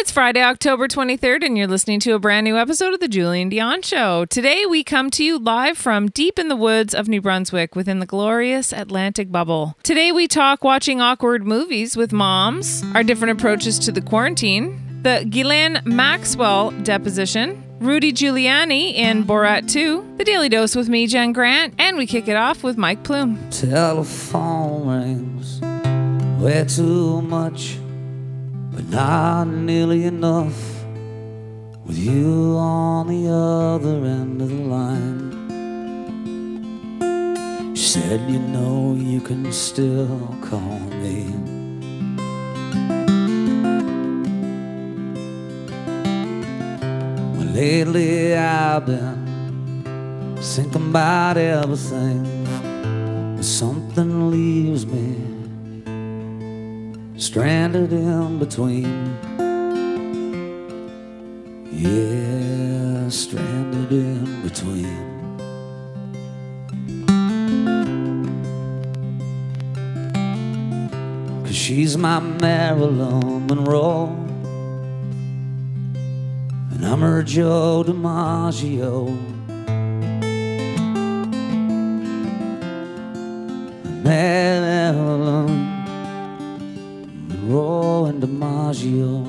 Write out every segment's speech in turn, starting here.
It's Friday, October 23rd, and you're listening to a brand new episode of The Julien Dionne Show. Today, we come to you live from deep in the woods of New Brunswick within the glorious Atlantic bubble. Today, we talk watching awkward movies with moms, our different approaches to the quarantine, the Ghislaine Maxwell deposition, Rudy Giuliani in Borat 2, The Daily Dose with me, Jen Grant, and we kick it off with Mike Plume. Telephone rings way too much, but not nearly enough. With you on the other end of the line, She said you know you can still call me. Well, lately I've been thinking about everything. But something leaves me stranded in between. Yeah, stranded in between. Cause she's my Marilyn Monroe. And I'm her Joe DiMaggio. Marilyn Monroe and DiMaggio.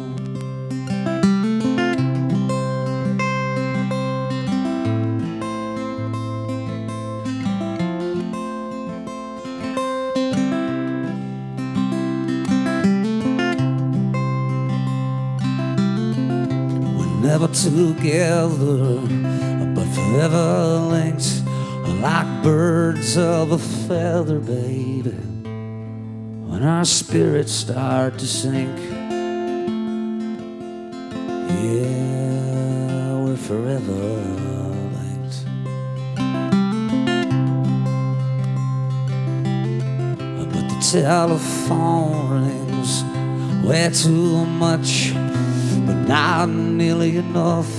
We're never together, but forever linked like birds of a feather, baby. When our spirits start to sink, yeah, we're forever linked. But the telephone rings way too much, but not nearly enough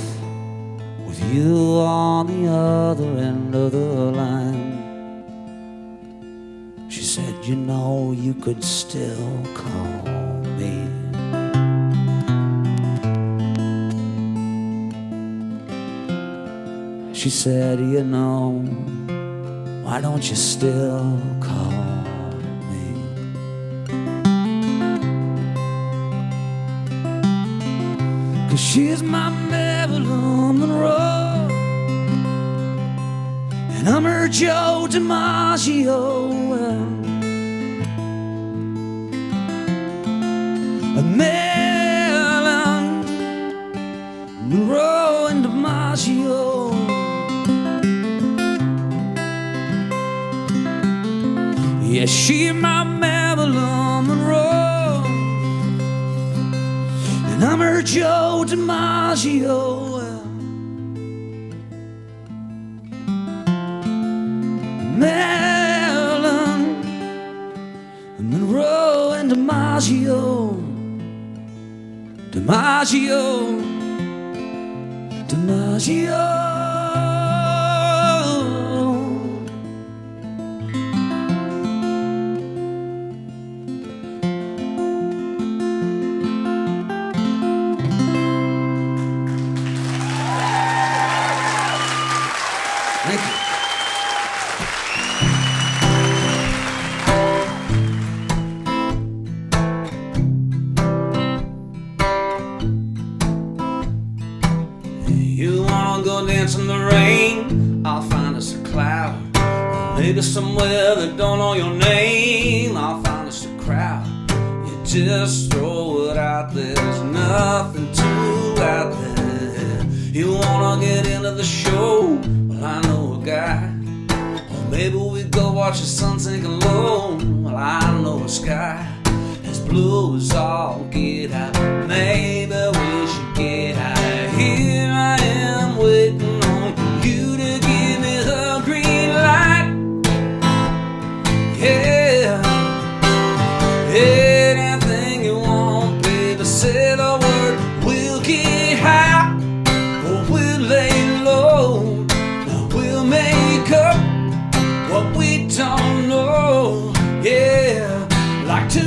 with you on the other end of the line. You know, you could still call me. She said, You know, why don't you still call me? Cause she's my Marilyn Monroe And I'm her Joe DiMaggio DiMaggio.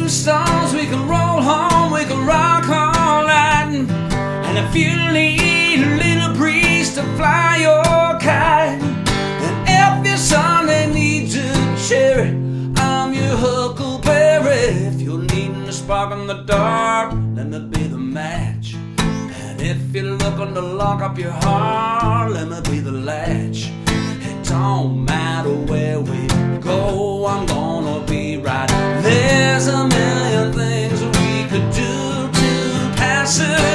shooting stars, we can roll home, we can rock all night. And if you need a little breeze to fly your kite, and if your Sunday needs a cherry, I'm your huckleberry. If you're needing a spark in the dark, let me be the match. And if you're looking to lock up your heart, let me be the latch. It don't matter where we go, I'm gonna be right. There's a million things we could do to pass the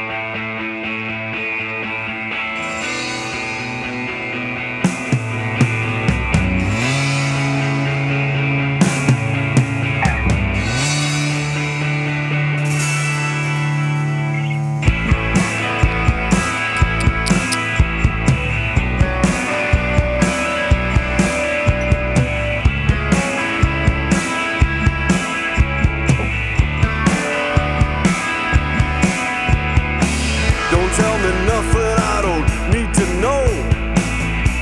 Tell me nothing I don't need to know.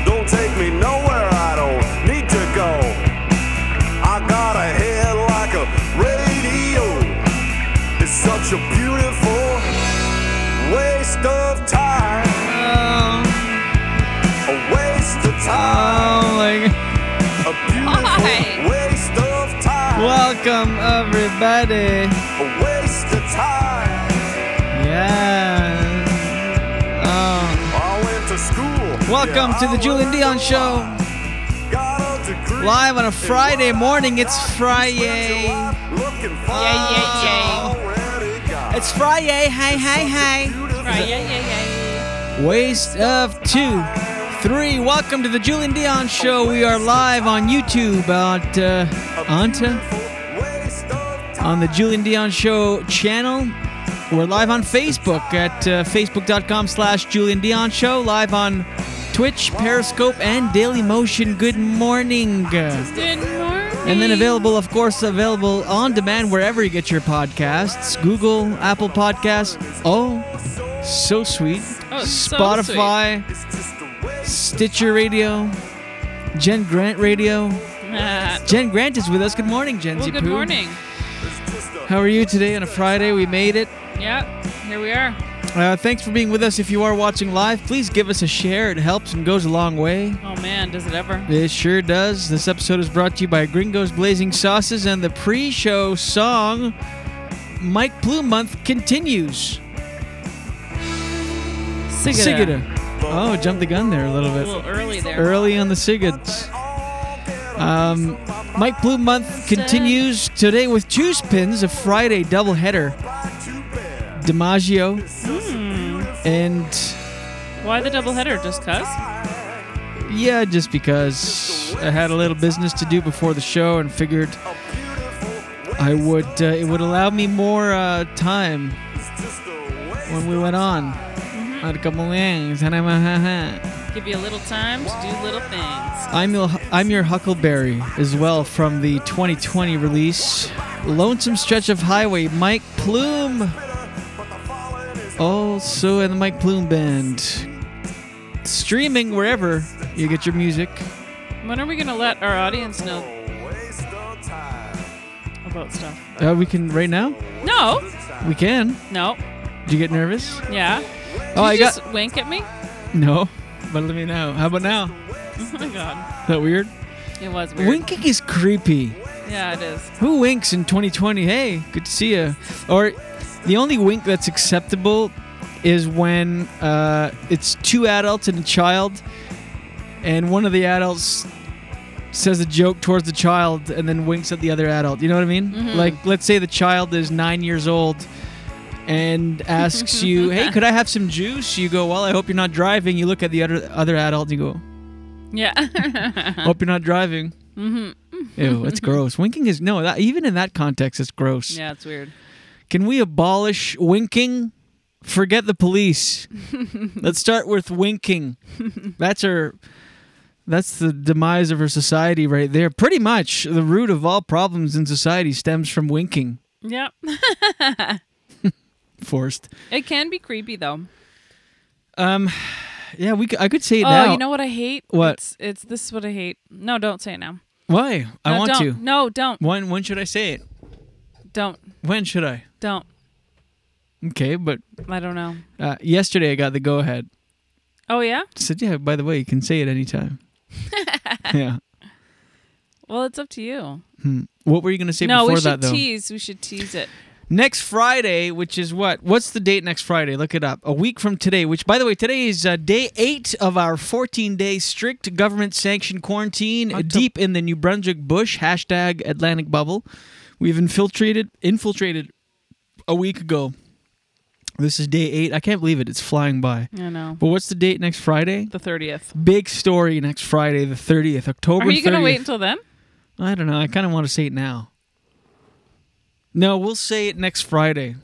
Don't take me nowhere I don't need to go. I got a head like a radio. It's such a beautiful waste of time. A waste of time. Oh my A beautiful Why? waste of time. Welcome everybody. Welcome to the Julien Dionne Show. Live on a Friday morning. It's Friday. Yeah, yeah, yeah. It's Friday. Hey, hey, hey. Friday, yeah, yeah, Waste of two. Three. Welcome to the Julien Dionne Show. We are live on YouTube at uh, Anta on the Julien Dionne Show channel. We're live on Facebook at uh, facebook.com slash Julien Dionne Show. Live on Twitch, Periscope, and Daily Motion. Good morning. Good morning. And then available, of course, available on demand wherever you get your podcasts Google, Apple Podcasts. Oh, so sweet. Oh, so Spotify, Stitcher Radio, Jen Grant Radio. Ah. Jen Grant is with us. Good morning, Jen. Well, good morning. How are you today on a Friday? We made it. Yep, here we are. Uh, thanks for being with us. If you are watching live, please give us a share. It helps and goes a long way. Oh man, does it ever? It sure does. This episode is brought to you by Gringo's Blazing Sauces, and the pre show song Mike Plume Month continues. Sigida. Oh, jumped the gun there a little bit. A little early there. Early on the Sigids. Um, Mike Plume month continues today with two spins, a Friday doubleheader. DiMaggio and Why the double header? Just cuz? yeah, just because I had a little business to do before the show and figured I would uh, it would allow me more uh, time when we went on. I had a couple things. and I'm a- Give you a little time to do little things. I'm your, I'm your Huckleberry as well from the 2020 release. Lonesome Stretch of Highway, Mike Plume. Also in the Mike Plume Band. Streaming wherever you get your music. When are we gonna let our audience know about stuff? Uh, we can right now. No, We can. no, Did you get nervous? yeah. Oh, Did I you got- wink at me. No. But let me know. How about now? Oh my god, Is that weird? it was weird. Winking is creepy. Yeah, it is. Who winks in 2020? Hey, good to see you. Or the only wink that's acceptable is when uh, it's two adults and a child, and one of the adults says a joke towards the child and then winks at the other adult. You know what I mean? Mhm. Like, let's say the child is nine years old and asks you, "Hey, could I have some juice?" You go, "Well, I hope you're not driving." You look at the other other adult and you go, Yeah. "Hope you're not driving." hmm Ew, that's gross. Winking is no. That, even in that context, it's gross. Yeah, it's weird. Can we abolish winking? Forget the police. Let's start with winking. That's our. That's the demise of our society right there. Pretty much the root of all problems in society stems from winking. Yep. Forced. it can be creepy though. Um, yeah, we. c- I could say it oh, now. you know what I hate? What? It's, it's this is what I hate. No, don't say it now. Why? I No, want don't. to. No, don't. When? When should I say it? Don't. When should I? Don't. Okay, but I don't know. uh, yesterday I got the go ahead. Oh yeah. Said yeah. By the way, you can say it anytime. yeah. Well, it's up to you. Hmm. What were you gonna say no, before we should tease. We should tease it. Next Friday, which is what? What's the date next Friday? Look it up. A week from today, which, by the way, today is uh, day eight of our 14 day strict government sanctioned quarantine deep in the New Brunswick bush. Hashtag Atlantic bubble. We've infiltrated, infiltrated a week ago. This is day eight. I can't believe it. It's flying by. I know. But what's the date next Friday? The thirtieth. Big story next Friday, the 30th, October Are you gonna wait until then? I don't know. I kind of want to say it now. No, we'll say it next Friday.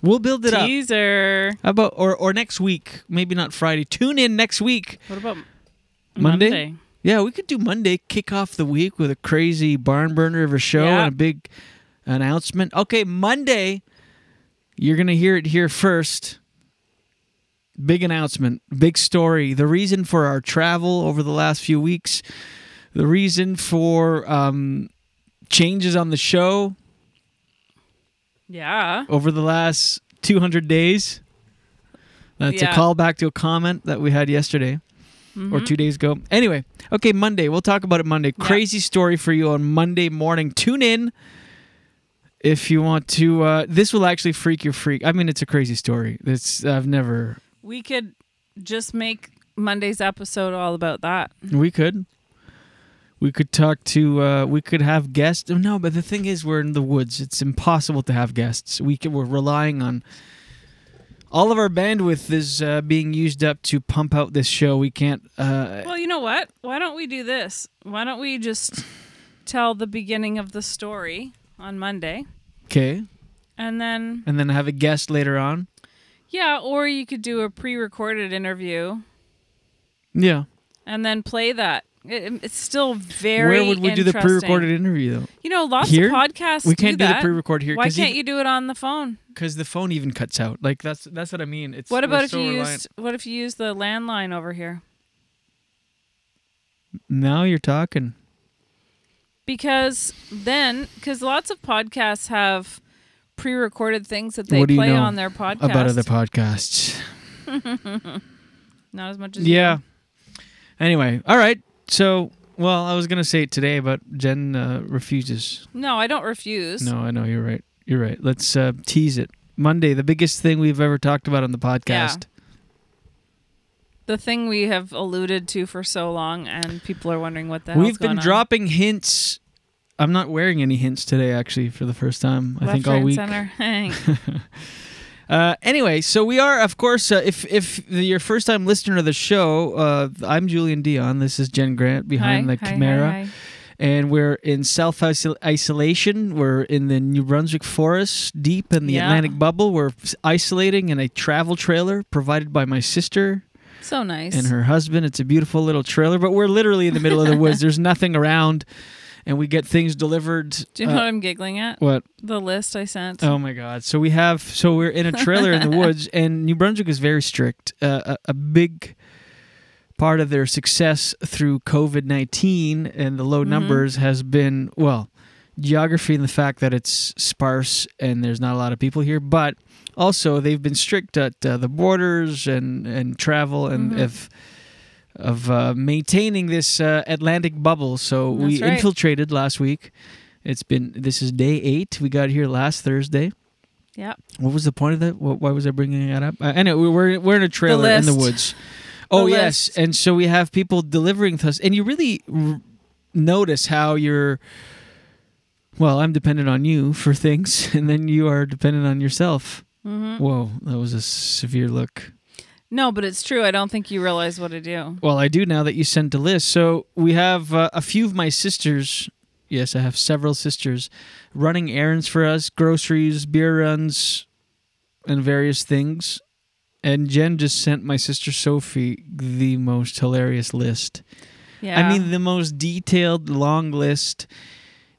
We'll build it up. Teaser. How about or or next week? Maybe not Friday. Tune in next week. What about Monday? Monday? Yeah, we could do Monday. Kick off the week with a crazy barn burner of a show Yeah. and a big announcement. Okay, Monday. You're gonna hear it here first. Big announcement, big story. The reason for our travel over the last few weeks, the reason for um, changes on the show Yeah. over the last 200 days. That's Yeah. a callback to a comment that we had yesterday or Mhm. two days ago. Anyway, okay, Monday. We'll talk about it Monday. Crazy story for you on Monday morning. Tune in. If you want to. Uh, this will actually freak your freak. I mean, it's a crazy story. It's I've never. We could just make Monday's episode all about that. We could. We could talk to. Uh, we could have guests. No, but the thing is, we're in the woods. It's impossible to have guests. We can, we're relying on. All of our bandwidth is uh, being used up to pump out this show. We can't. Uh, Well, you know what? Why don't we do this? Why don't we just tell the beginning of the story on Monday? okay, And then, and then have a guest later on. yeah, or you could do a pre recorded interview Yeah. and then play that. It, it's still very Where would we do the interesting. pre-recorded interview though? You know, lots Here? of podcasts. We can't do, that. the pre-record here. Why can't you do it on the phone? Because the phone even cuts out. Like that's that's what I mean. It's What we're about if so you reliant- used? What if you use the landline over here? Now you're talking. Because then, because lots of podcasts have pre-recorded things that they what do you play know on their podcast. about other podcasts? Not as much as. Yeah. Anyway, all right. So, well, I was gonna say it today, but Jen uh, refuses. No, I don't refuse. No, I know you're right. You're right. Let's uh, tease it. Monday, the biggest thing we've ever talked about on the podcast. The thing we have alluded to for so long, and people are wondering what the We've been dropping hints. I'm not wearing any hints today, actually, for the first time. I Left, think all right, week. Center. Uh, anyway, so we are, of course, uh, if if you're first time listener of the show, uh, I'm Julien Dionne. This is Jen Grant behind Hi, the hi, hi. And we're in self isolation. We're in the New Brunswick forest, deep in the Yeah. Atlantic bubble. We're isolating in a travel trailer provided by my sister so nice. and her husband. It's a beautiful little trailer, but we're literally in the middle of the woods. There's nothing around, and we get things delivered. Do you know uh, what I'm giggling at? what? The list I sent. Oh my God! So we have so we're in a trailer in the woods, and New Brunswick is very strict. Uh, a, a big part of their success through COVID nineteen and the low Mhm. numbers has been well, geography and the fact that it's sparse and there's not a lot of people here, but also they've been strict at uh, the borders and and travel and Mhm. if. Of uh, maintaining this uh, Atlantic bubble, so we right. infiltrated last week. It's been this is day eight. We got here last Thursday. Yeah. What was the point of that? Wh- Why was I bringing that up? Uh, anyway, we- we're we're in a trailer in the woods. Oh The yes, list. and so we have people delivering to us, and you really r- notice how you're. Well, I'm dependent on you for things, and then you are dependent on yourself. Mhm. Whoa, that was a severe look. No, but it's true. I don't think you realize what I do. Well, I do now that you sent a list. So we have uh, a few of my sisters. Yes, I have several sisters running errands for us, groceries, beer runs, and various things. And Jen just sent my sister Sophie the most hilarious list. Yeah. I mean, the most detailed, long list.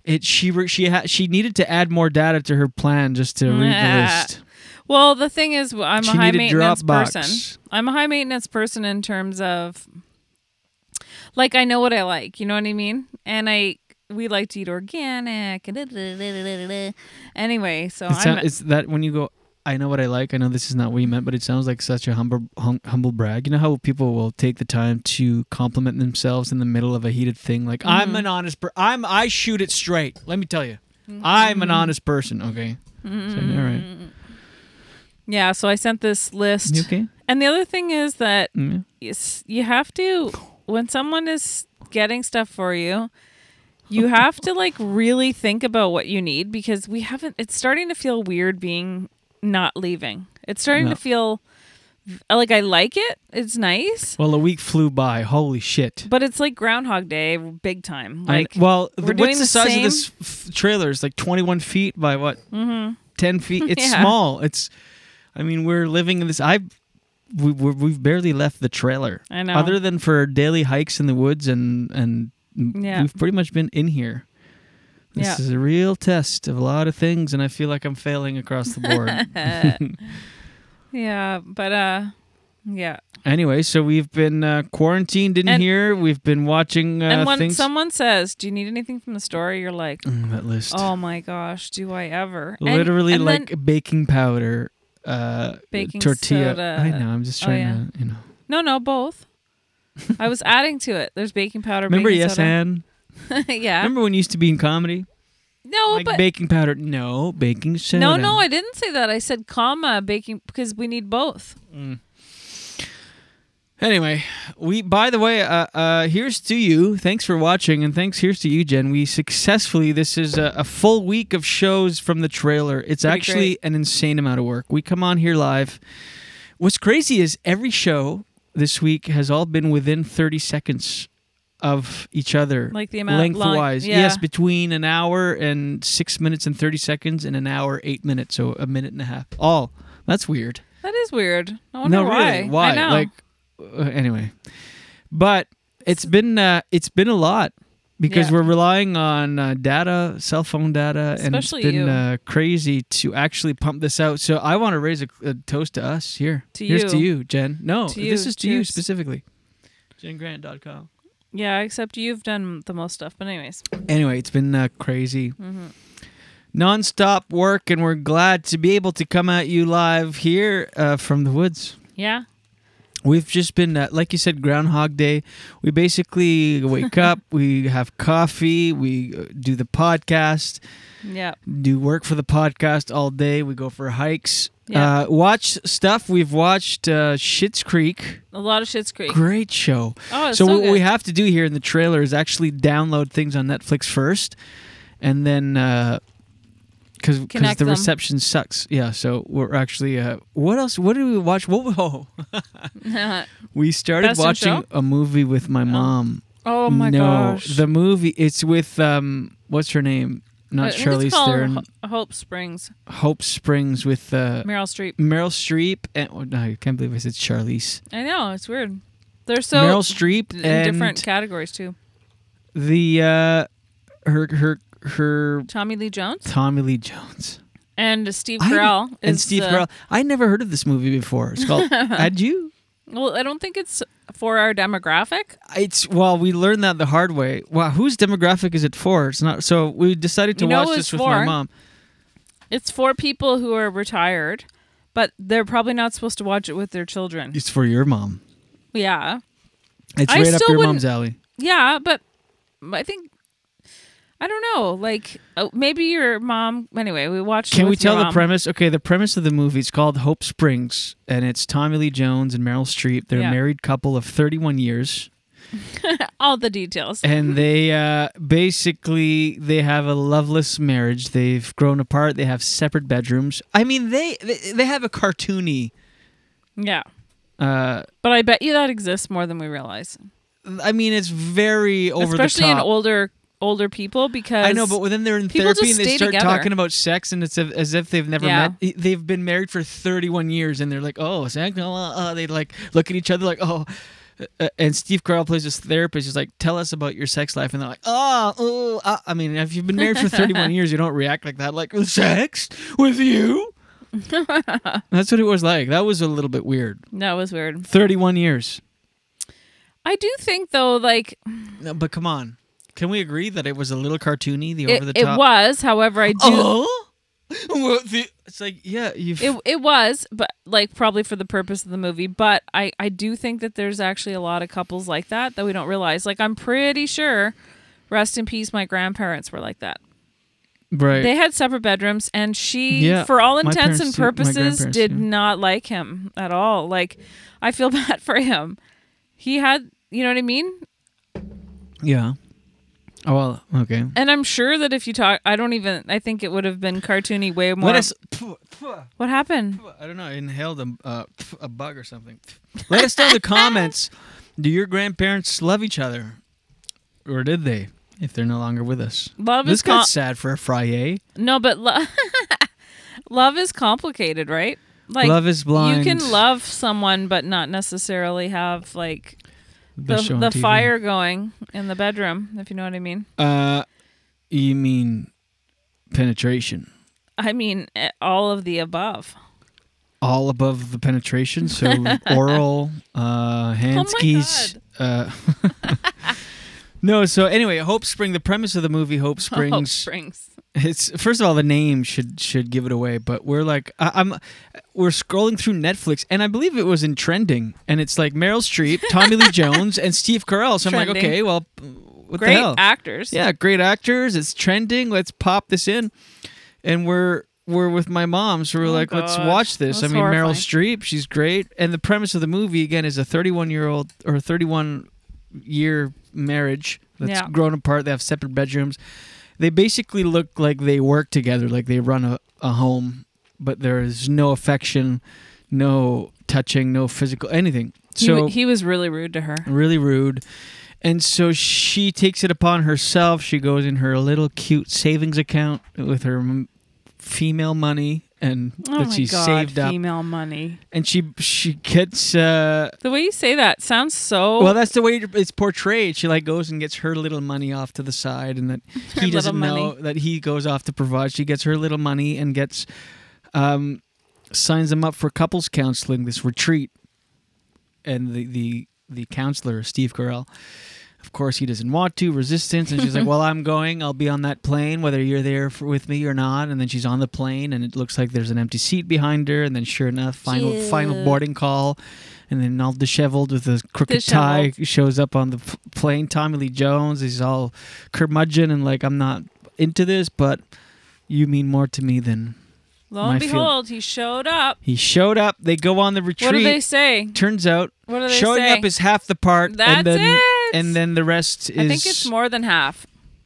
It she she ha- she needed to add more data to her plan just to read the list. Well, the thing is, I'm She a high maintenance person. I'm a high maintenance person in terms of, like, I know what I like. You know what I mean? And I we like to eat organic. Anyway, so It I'm. it's that when you go, I know what I like. I know this is not what you meant, but it sounds like such a humble, hum, humble brag. You know how people will take the time to compliment themselves in the middle of a heated thing, like I'm Mhm. an honest. Per- I'm I shoot it straight. Let me tell you, I'm an honest person. Okay, So, all right. Yeah, so I sent this list. You okay? And the other thing is that Mm. yes, you have to when someone is getting stuff for you, you have to like really think about what you need because we haven't it's starting to feel weird being not leaving. It's starting No. to feel like I like it. It's nice. Well, a week flew by. Holy shit. But it's like Groundhog Day, big time. I- Like, well, we're doing what's the, size same- of this f- trailer? It's like 21 feet by what? Mhm. 10 feet. It's Yeah. small. It's. I mean, we're living in this. I. We, we've barely left the trailer. I know. Other than for daily hikes in the woods, and and Yeah. we've pretty much been in here. This Yeah. is a real test of a lot of things, and I feel like I'm failing across the board. yeah, but uh, yeah. anyway, so we've been uh, quarantined in And- here. We've been watching uh, and when things. someone says, "Do you need anything from the store?" You're like, Mm, that list. "Oh my gosh, do I ever?" And- literally and like then- baking powder, uh, Baking tortilla. soda. I know. I'm just Oh, trying yeah. to, you know. no, no, both. I was adding to it. There's baking powder. Remember baking Yes soda. Yeah. Remember when you used to be in comedy? No, like but baking powder. No, baking soda. no, no, I didn't say that. I said comma baking because we need both. Anyway, we by the way, uh, uh, here's to you. Thanks for watching, and thanks here's to you, Jen. We successfully. This is a, a full week of shows from the trailer. It's Pretty actually great. an insane amount of work. We come on here live. What's crazy is every show this week has all been within 30 seconds of each other, Like the amount- long- lengthwise. yeah. Yes, between an hour and six minutes and 30 seconds, and an hour eight minutes, so a minute and a half. All that's weird. That is weird. I wonder no, why. really, why? Like, uh, anyway, but it's been uh, it's been a lot because Yeah. we're relying on uh, data, cell phone data, and it's Especially been you. uh, crazy to actually pump this out. So I want to raise a, a toast to us here. To Here's to you. you, Jen. No, To this you. is to you Cheers. specifically. JenGrant.com. yeah, except you've done the most stuff. But anyways, Anyway, it's been uh, crazy. Mhm. Non-stop work, and we're glad to be able to come at you live here uh, from the woods. yeah, We've just been, uh, like you said, Groundhog Day. We basically wake up, we have coffee, we uh, do the podcast, yeah. do work for the podcast all day. We go for hikes, Yeah. uh, watch stuff. We've watched uh, Schitt's Creek. A lot of Schitt's Creek. Great show. Oh, so so what we have to do here in the trailer is actually download things on Netflix first, and then because Connect the them. reception sucks. Yeah. So we're actually uh, what else? What did we watch? What? Oh, we started Best watching a movie with my mom. Oh my no, gosh. the movie. It's with um, what's her name? Not think Charlize Theron. Ho- Hope Springs. Hope Springs with uh, Meryl Streep. Meryl Streep and oh, no, I can't believe I said Charlize. I know it's weird. They're so Meryl Streep in and different categories too. the uh, her her her Tommy Lee Jones Tommy Lee Jones and Steve I- Carell. and is Steve the- Carell. I never heard of this movie before. It's called. had you? Well, I don't think it's for our demographic. It's well, we learned that the hard way. Well, whose demographic is it for? It's not. So we decided to You know watch this with my for? mom. It's for people who are retired, but they're probably not supposed to watch it with their children. It's for your mom. Yeah, It's I right up your mom's alley. yeah, but I think I don't know. Like uh, maybe your mom. Anyway, we watched. it Can we tell the premise? Okay, the premise of the movie is called Hope Springs, and it's Tommy Lee Jones and Meryl Streep. They're Yeah. a married couple of 31 years, All the details. and they uh, basically they have a loveless marriage. They've grown apart. They have separate bedrooms. I mean, they they, they have a cartoony. yeah, Uh, but I bet you that exists more than we realize, I mean, it's very over especially in older older people because I know, but when they're in therapy and they start together. talking about sex, and it's as if they've never Yeah. met. They've been married for 31 years, and they're like, "Oh, sex." Uh, uh, they like look at each other like, "Oh." Uh, and Steve Carell plays this therapist. He's like, "Tell us about your sex life," and they're like, "Oh, oh." uh." I mean, if you've been married for 31 years, you don't react like that. Like sex with you. That's what it was like. That was a little bit weird. that was weird. 31 years. I do think though, like No, but come on. Can we agree that it was a little cartoony, the over the top. it was. However, I do. Oh? Well, the- it's like, yeah, you've. It, it was, but like probably for the purpose of the movie. But I, I do think that there's actually a lot of couples like that that we don't realize. Like I'm pretty sure, rest in peace, my grandparents were like that. right. They had separate bedrooms, and she, Yeah, for all intents and purposes, grandparents, did yeah. not like him at all. Like I feel bad for him. He had, you know what I mean? yeah. Oh, well, okay. And I'm sure that if you talk, I don't even. I think it would have been cartoony way more. Let us. what happened? I don't know. I inhaled a, uh, a bug or something. Let us know in the comments. Do your grandparents love each other, or did they? If they're no longer with us, Love this is com- got sad for a Friday. No, but lo- love is complicated, right? Like Love is blind. You can love someone, but not necessarily have like the show the fire going in the bedroom, if you know what I mean. Uh, you mean penetration? I mean, eh, all of the above. all above the penetration. So oral, uh, hand Oh skis. Uh, no, so anyway, Hope Spring. The premise of the movie Hope Springs. Hope Springs. It's first of all the name should should give it away, but we're like I, I'm we're scrolling through Netflix and I believe it was in trending and it's like Meryl Streep, Tommy Lee Jones, and Steve Carell. So I'm like, okay, well, what Great the hell? actors. Yeah, great actors. It's trending. Let's pop this in. And we're we're with my mom, so we're Oh, like, let's watch this. I mean, Meryl. Streep, she's great. And the premise of the movie again is a 31 year old or 31 year marriage that's Yeah. grown apart. They have separate bedrooms. They basically look like they work together, like they run a, a home, but there is no affection, no touching, no physical anything. He, So w- he was really rude to her. really rude. And so she takes it upon herself. She goes in her little cute savings account with her m- female money and Oh that she god, saved up. female money. And she she gets uh The way you say that sounds so. well that's the way it's portrayed. She like goes and gets her little money off to the side and that he doesn't know money. that he goes off to provide. She gets her little money and gets um signs them up for couples counseling this retreat. And the the the counselor, Steve Carell, course he doesn't want to resistance. And she's like well i'm going. I'll be on that plane whether you're there for, with me or not. And then she's on the plane and it looks like there's an empty seat behind her. And then sure enough final final boarding call. And then all disheveled with a crooked tie shows up on the plane. Tommy lee jones he's all curmudgeon and like i'm not into this but you mean more to me than Lo and feel- behold, he showed up. he showed up. They go on the retreat What do they say? turns out What do they showing say? up is half the part That's and then it. And then the rest is I think it's more than half.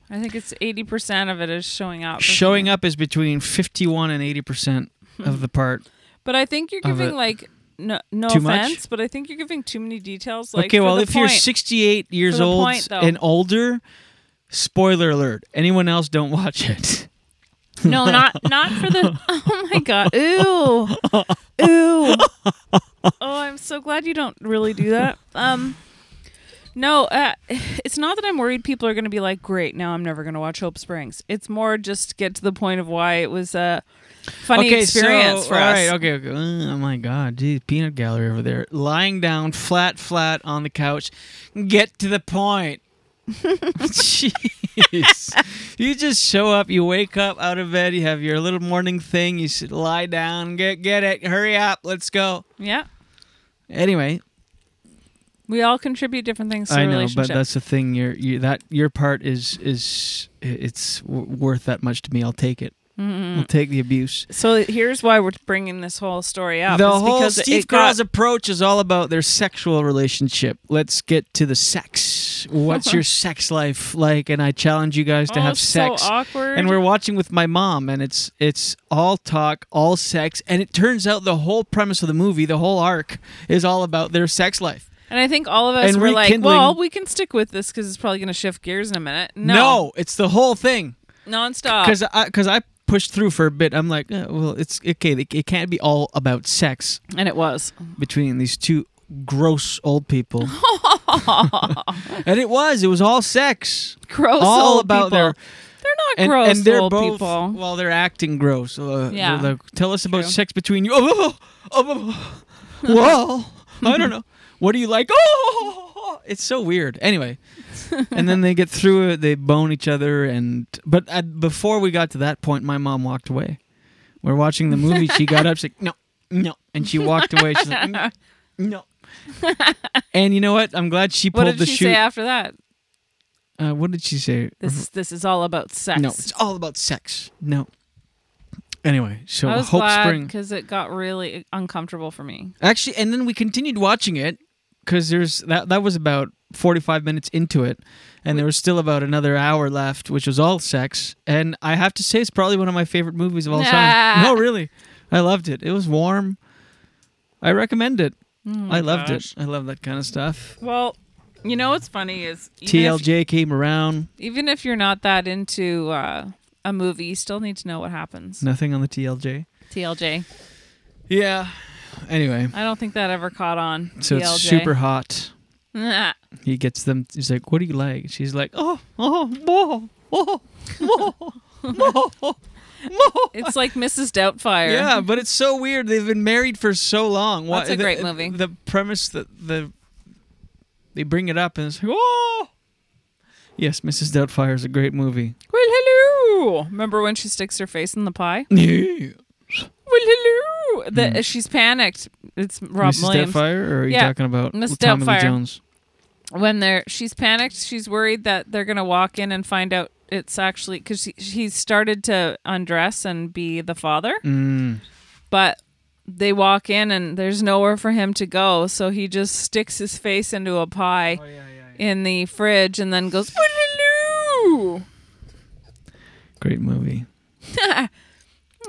I think it's eighty percent of it is showing up. showing up is between 51 and 80 percent of the part But I think you're giving like no no Too much? offense, but I think you're giving too many details. Like okay well if you're 68 years old point, and older spoiler alert anyone else don't watch it No, not not for the. Oh my god! Ew, ew. Oh, I'm so glad you don't really do that. Um, no, uh, it's not that I'm worried people are going to be like, "Great, now I'm never going to watch Hope Springs." It's more just get to the point of why it was a funny okay, experience so, for all us. right, okay, okay. Oh my god, geez, peanut gallery over there, lying down flat, flat on the couch. Get to the point. Jeez, you just show up. You wake up out of bed. You have your little morning thing. You sit, lie down. Get get it. Hurry up. Let's go. Yeah, Anyway, we all contribute different things to I know, but that's the thing. Your you, that your part is is it's worth that much to me. I'll take it. Mm-mm. I'll take the abuse. so here's why we're bringing this whole story up. the whole because Steve it got- Carell's approach is all about their sexual relationship. Let's get to the sex. What's your sex life like? And I challenge you guys to Oh, have so sex. awkward. And we're watching with my mom, and it's it's all talk, all sex, and it turns out the whole premise of the movie, the whole arc, is all about their sex life. And I think all of us And were like, well, we can stick with this because it's probably going to shift gears in a minute. No. No, it's the whole thing. Nonstop. Because I because I pushed through for a bit. I'm like, well, it's okay. It, it can't be all about sex. And it was between these two gross old people. and it was. It was all sex. Gross all old about people. their. They're not and, gross and they're old both, people. Well, they're acting gross. Uh, Yeah. they're like, Tell us about True. sex between you. Oh, oh, oh, oh. well, I don't know. What do you like? Oh, it's so weird. Anyway, and then they get through it. They bone each other, and but at, before we got to that point, my mom walked away. We're watching the movie. She got up. She's like, no, no, and she walked away. She's like, "Mm, no. And you know what? I'm glad she pulled the shoe. what did the she shoot. say after that? uh, what did she say? This this is all about sex. No, it's all about sex. No. Anyway, so I was Hope glad Spring. because it got really uncomfortable for me. Actually, and then we continued watching it because there's that. That was about 45 minutes into it, and there was still about another hour left, which was all sex. And I have to say, it's probably one of my favorite movies of all Nah. time. No, really, I loved it. It was warm. I recommend it. Oh I loved gosh. it. I love that kind of stuff. Well, you know what's funny is even if, TLJ came around. even if you're not that into uh, a movie, you still need to know what happens. Nothing on the TLJ. TLJ. Yeah. Anyway, I don't think that ever caught on. so TLJ. it's super hot. Nah. He gets them. He's like, "What do you like?" She's like, "Oh, oh, oh, oh, oh, oh." oh, oh, oh it's like Mrs. Doubtfire. Yeah, but it's so weird. They've been married for so long. That's a the- great movie. The premise that the they bring it up and it's like, oh, yes, Mrs. Doubtfire is a great movie. Well, hello. Remember when she sticks her face in the pie? Yeah. Well, hello. The, She's panicked. It's Rob Mrs. Williams. Doubtfire, or are you yeah. talking about Miss Tommy Lee Doubtfire. Jones? when they're she's panicked. She's worried that they're gonna walk in and find out it's actually because she, he's started to undress and be the father, Mm. but they walk in and there's nowhere for him to go, so he just sticks his face into a pie in the fridge and then goes. "Woolaloo." Great movie.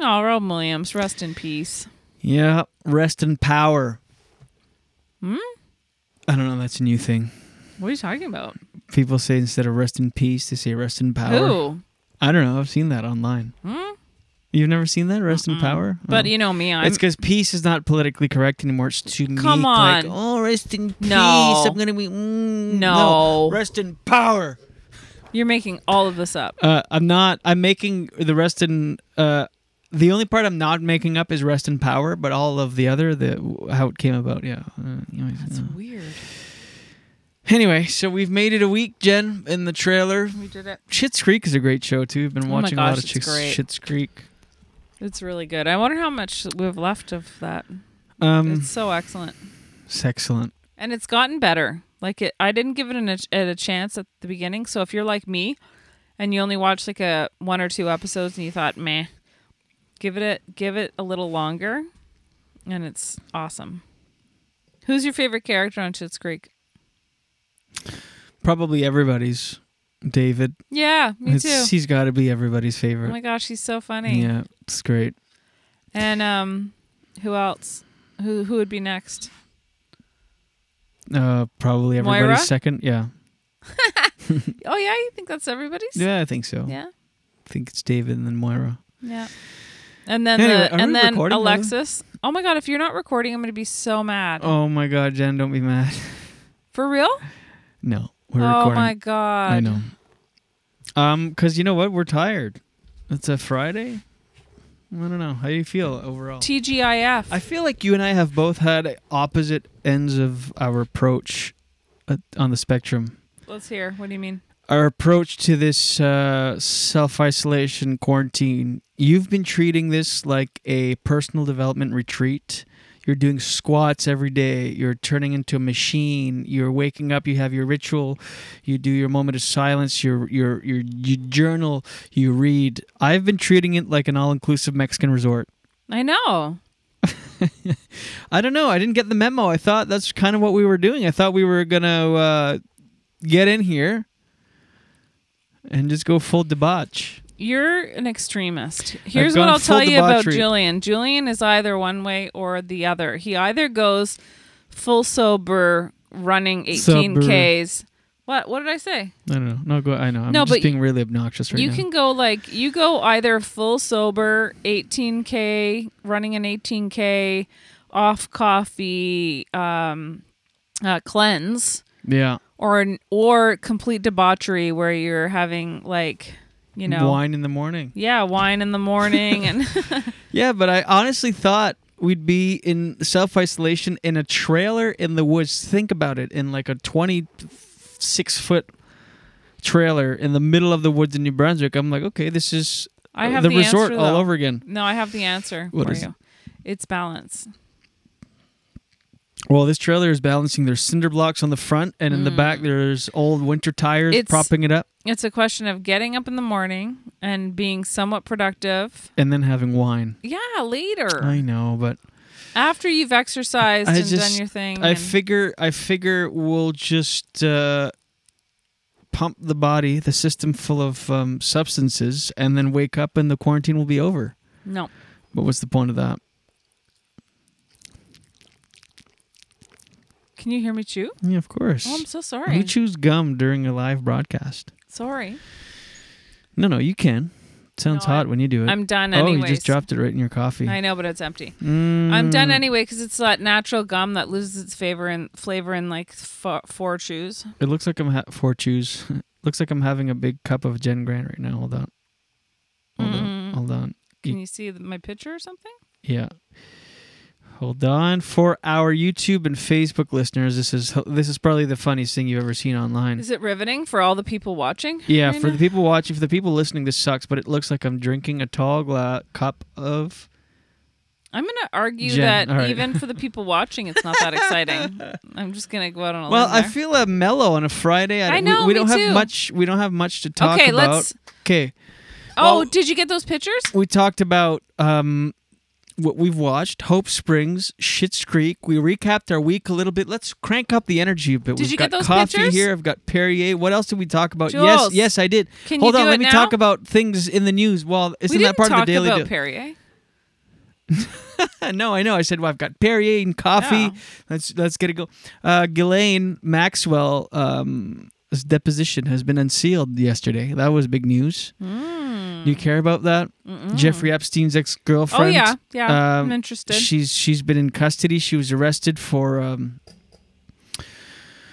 oh, Robin Williams, rest in peace. Yeah, rest in power. Hmm? I don't know. That's a new thing. What are you talking about? People say instead of rest in peace, they say rest in power. Who? I don't know. I've seen that online. Hmm? You've never seen that rest in power? But Oh. you know me, I'm. it's because peace is not politically correct anymore. It's too Come meek, on. Like, oh, rest in peace. No. I'm gonna be. Mm, No. rest in power. You're making all of this up. Uh, I'm not. I'm making the rest in. Uh, the only part I'm not making up is rest in power, but all of the other, the how it came about, yeah. Uh, anyways, That's uh. weird. Anyway, so we've made it a week, Jen, in the trailer. We did it. Schitt's Creek is a great show too. I've been Oh watching a lot gosh, of it's Chicks, great. Schitt's Creek. It's really good. I wonder how much we have left of that. Um, it's so excellent, It's excellent. and it's gotten better. Like it, I didn't give it an, a, a chance at the beginning. So if you're like me, and you only watched like a one or two episodes, and you thought, meh, give it a give it a little longer, and it's awesome. Who's your favorite character on Schitt's Creek? Probably everybody's David. Yeah, me It's- too. He's got to be everybody's favorite. Oh my gosh, he's so funny. Yeah, it's great. And um, who else? Who who would be next? Uh, probably everybody's Moira? second. Yeah, Oh yeah, you think that's everybody's? yeah, I think so. Yeah. I think it's David and then Moira. Yeah. And then Anyway, the, and then recording, by the way? Alexis. Oh my god, if you're not recording, I'm gonna be so mad. Oh my God, Jen, don't be mad. For real? no, we're oh recording. my god. I know. Um, cause you know what? We're tired. It's a Friday. I don't know. How do you feel overall? TGIF. I feel like you and I have both had opposite ends of our approach on the spectrum. Let's hear. What do you mean? Our approach to this uh, self isolation quarantine. You've been treating this like a personal development retreat. You're doing squats every day. You're turning into a machine. You're waking up. You have your ritual. You do your moment of silence. Your your your you journal. You read. I've been treating it like an all-inclusive Mexican resort. I know. I don't know. I didn't get the memo. I thought that's kind of what we were doing. I thought we were gonna uh, get in here and just go full debauch. You're an extremist. Here's what I'll tell you about debauchery. Julien. Julien is either one way or the other. He either goes full sober running 18 Sober. Ks. What what did I say? I don't know. No, go. I know. I'm No, just but being really obnoxious right you now. can go like you go either full sober 18k running an 18k off coffee um uh, cleanse yeah. Or or complete debauchery where you're having like you know wine in the morning. yeah wine in the morning and Yeah, but I honestly thought we'd be in self isolation in a trailer in the woods. Think about it, in like a twenty-six foot trailer in the middle of the woods in New Brunswick. I'm like, okay, this is I have the, the, resort answer, all over again. No, I have the answer What for is you. It's balance. Well, this trailer is balancing. There's cinder blocks on the front, and in the back there's old winter tires Mm. It's- propping it up, It's a question of getting up in the morning and being somewhat productive. and then having wine. Yeah, later. I know, but After you've exercised I and just done your thing. I figure I figure we'll just uh, pump the body, the system full of um, substances, and then wake up and the quarantine will be over. no. But what's the point of that? Can you hear me chew? Yeah, of course. Oh, I'm so Who sorry. chews gum during a live broadcast? Sorry. No, no, you can. It sounds No, hot I'm- when you do it. I'm done Oh, you just dropped it right in your coffee. I know, but it's empty. I'm done Mm. anyway because it's that natural gum that loses its flavor and flavor in like four, four chews. It looks like I'm ha- four chews. looks like I'm having a big cup of Jen Grant right now. Hold on. Hold on. Mm. Hold on. Can you see my picture or something? Yeah. Hold on. For our YouTube and Facebook listeners, this is this is probably the funniest thing you've ever seen online. Is it riveting for all the people watching? yeah, right for now? the people watching, for the people listening, this sucks, but it looks like I'm drinking a tall gla- cup of I'm going to argue Jen, that right. even for the people watching, it's not that exciting. I'm just going to go out on a Well, I feel uh, mellow on a Friday. I we- know, we, me don't have much. We don't have much to talk Okay, about. let's- Okay, oh, did you get those pictures? we talked about um, what we've watched: Hope Springs, Schitt's Creek. We recapped our week a little bit. Let's crank up the energy a bit. Did We've you got get those coffee pictures? here. I've got Perrier. What else did we talk about? Jules, yes, yes, I did. can you Hold on, do let it me now? talk about things in the news. Well, isn't we that didn't part talk of the daily? about Do- Perrier. no, I know. I said well, I've got Perrier and coffee. Oh. Let's let's get it go. Uh, Ghislaine Maxwell. Um, deposition has been unsealed yesterday. That was big news. Do you care about that? Jeffrey Epstein's ex girlfriend. Oh, yeah. Yeah, I'm interested. She's she's been in custody. She was arrested for um,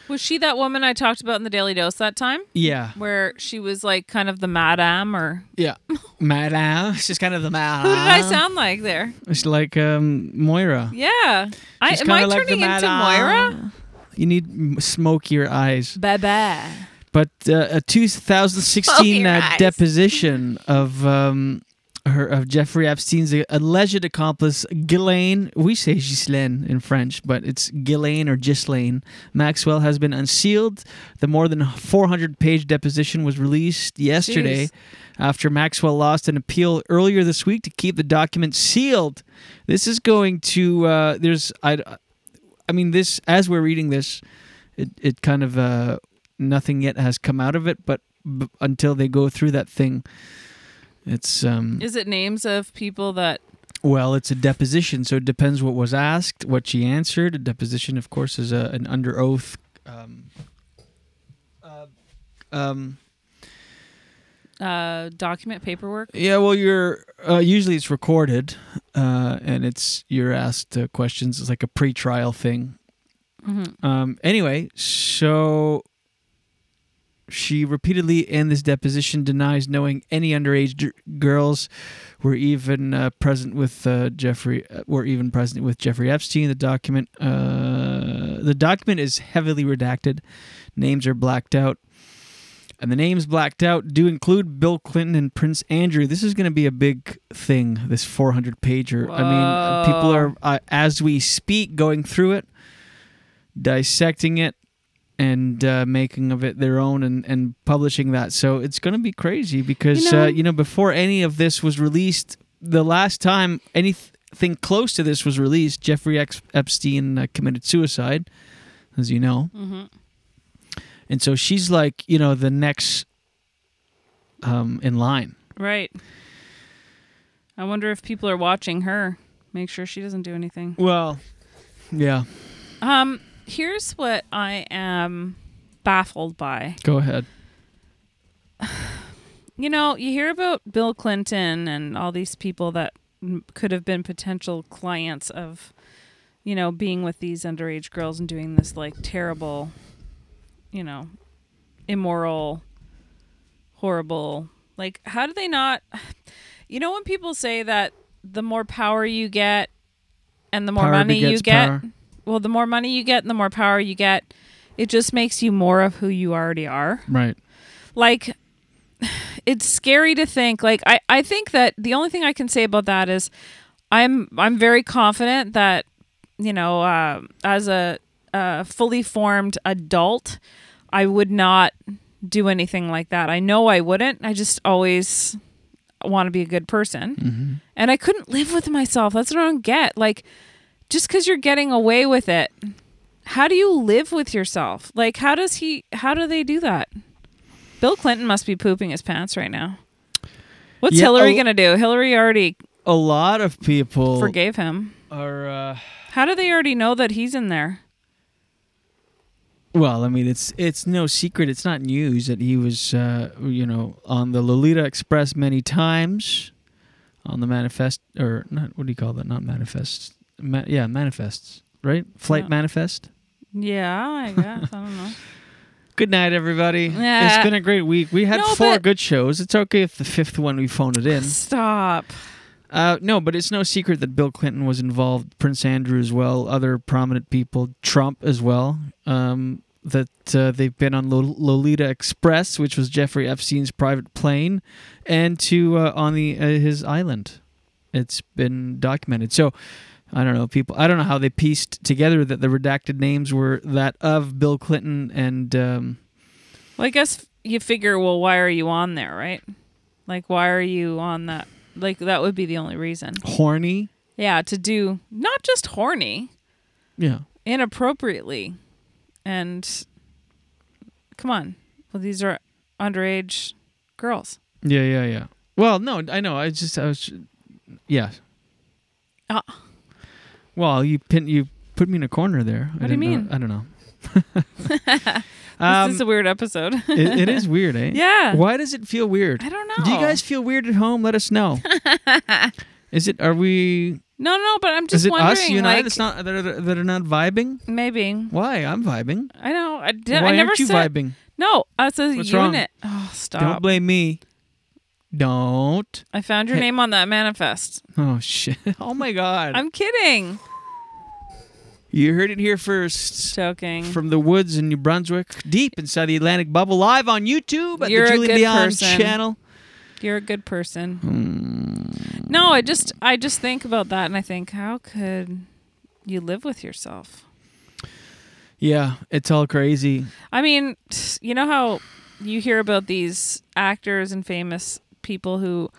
Was she that woman I talked about in the Daily Dose that time? yeah Where she was like kind of the madam or yeah madam. She's kind of the madam. who did I sound like there? It's like um, Moira. Yeah. I, am I like turning into. Moira? You need smokier eyes. Bye bye. But uh, a 2016 Smoky uh, deposition of um, her of Jeffrey Epstein's alleged accomplice Ghislaine. We say Ghislaine in French, but it's Ghislaine or Ghislaine Maxwell has been unsealed. The more than 400 page deposition was released yesterday Jeez. after Maxwell lost an appeal earlier this week to keep the document sealed. This is going to uh, there's I. I mean, this as we're reading this, it it kind of uh, nothing yet has come out of it, but b- until they go through that thing, it's um Is it names of people that well, it's a deposition, so it depends what was asked, what she answered. A deposition, of course, is a, an under oath. Um, uh, um, uh, document paperwork? Yeah, well, you're uh, usually it's recorded, uh, and it's you're asked uh, questions. It's like a pre-trial thing. Mhm. Um, anyway, so she repeatedly in this deposition denies knowing any underage d- girls were even uh, present with uh, Jeffrey. Uh, were even present with Jeffrey Epstein. The document. Uh, the document is heavily redacted. Names are blacked out. And the names blacked out do include Bill Clinton and Prince Andrew. This is going to be a big thing, this 400 pager. I mean, people are, uh, as we speak, going through it, dissecting it, and uh, making of it their own and, and publishing that. So it's going to be crazy because, You know- uh, you know, before any of this was released, the last time anything close to this was released, Jeffrey Epstein uh, committed suicide, as you know. Mhm. And so she's like, you know, the next um, in line. Right. I wonder if people are watching her. Make sure she doesn't do anything. Well, yeah. Um, here's what I am baffled by. Go ahead. You know, you hear about Bill Clinton and all these people that m- could have been potential clients of, you know, being with these underage girls and doing this like terrible, you know, immoral, horrible. Like, how do they not? You know, when people say that the more power you get and the more Power money you begets get, power. Well, the more money you get and the more power you get, it just makes you more of who you already are. Right. like it's scary to think like I, I think that the only thing i can say about that is i'm i'm very confident that you know uh, as a, a fully formed adult i would not do anything like that. I know i wouldn't. I just always want to be a good person. Mm-hmm. and i couldn't live with myself. That's what i don't get. Like just because you're getting away with it how do you live with yourself like how does he how do they do that bill clinton must be pooping his pants right now what's Yeah, hillary gonna do hillary already A lot of people forgave him are. Uh, how do they already know that he's in there well, I mean, it's it's no secret. It's not news that he was, uh, you know, on the Lolita Express many times, on the manifest or not. What do you call that? Not manifest. Ma- yeah, manifests. Right? Flight Yeah. manifest. yeah i guess i don't know Good night, everybody. Yeah. It's been a great week. We had No, four but- good shows. It's okay if the fifth one we phoned it in. stop Uh, no, but it's no secret that Bill Clinton was involved, Prince Andrew as well, other prominent people, Trump as well. Um, that uh, they've been on Lol- Lolita Express, which was Jeffrey Epstein's private plane, and to uh, on the uh, his island it's been documented. So I don't know people. I don't know how they pieced together that the redacted names were that of Bill Clinton and um, Well, I guess you figure, well, why are you on there, right? Like, why are you on that? Like, that would be the only reason. horny. Yeah, to do not just horny, Yeah. inappropriately. And come on. Well, these are underage girls. Yeah, yeah, yeah. Well, no, I know. I just, I was, yeah. Ah. Well, you pin, you put me in a corner there. I What do you didn't know- mean? I don't know. this is a weird episode. it, it is weird, eh? Yeah. Why does it feel weird? I don't know. Do you guys feel weird at home? Let us know. is it? Are we? No, no, but I'm just is it wondering. us, you and I, not that are, that are not vibing? maybe. Why? I'm vibing. I know. I, did, Why I never aren't you said. vibing? No, as a What's wrong? unit. Oh, stop. Don't blame me. Don't. I found your name on that manifest. Oh shit! Oh my god! I'm kidding. You heard it here first. Joking. From the woods in New Brunswick, deep inside the Atlantic bubble, live on YouTube at You're the a Julien good Dionne person. channel. You're a good person. Hmm. No, I just I just think about that and I think how could you live with yourself? Yeah, it's all crazy. I mean, you know how you hear about these actors and famous people who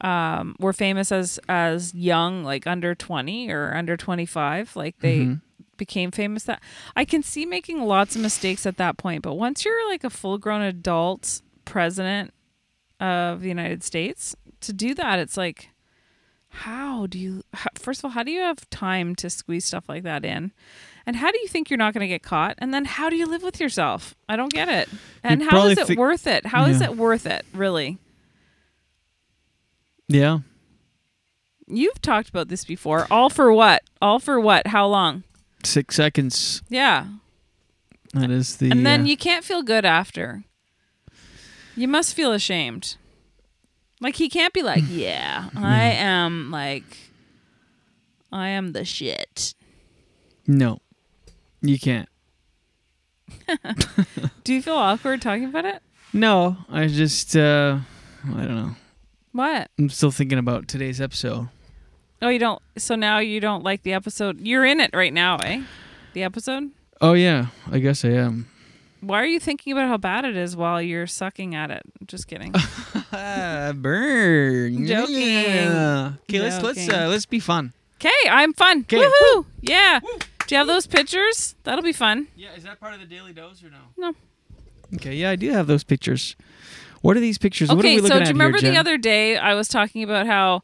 um, were famous as as young, like under twenty or under twenty five, like they Mhm. became famous. That I can see making lots of mistakes at that point, but once you're like a full grown adult president of the United States, to do that, it's like, how do you? How, first of all, how do you have time to squeeze stuff like that in? And how do you think you're not going to get caught? And then how do you live with yourself? I don't get it. And how probably is it worth it? How is Yeah. it worth it, really? Yeah. You've talked about this before. All for what? All for what? How long? Six seconds. Yeah. That is the. and then uh, you can't feel good after. You must feel ashamed. Like he can't be like, yeah, I am like, I am the shit. no, you can't. Do you feel awkward talking about it? No, I just. uh I don't know. What? I'm still thinking about today's episode. Oh, you don't. So now you don't like the episode. You're in it right now, eh? The episode. Oh yeah, I guess I am. Why are you thinking about how bad it is while you're sucking at it? Just kidding. Burn. Joking. Yeah. Okay, let's let's uh, let's be fun. Okay, I'm fun. 'Kay. Woohoo! Yeah. Do you have those pictures? That'll be fun. Yeah, is that part of the daily dose or no? No. Okay, yeah, I do have those pictures. What are these pictures? what are Okay, so do you remember here, the other day I was talking about how?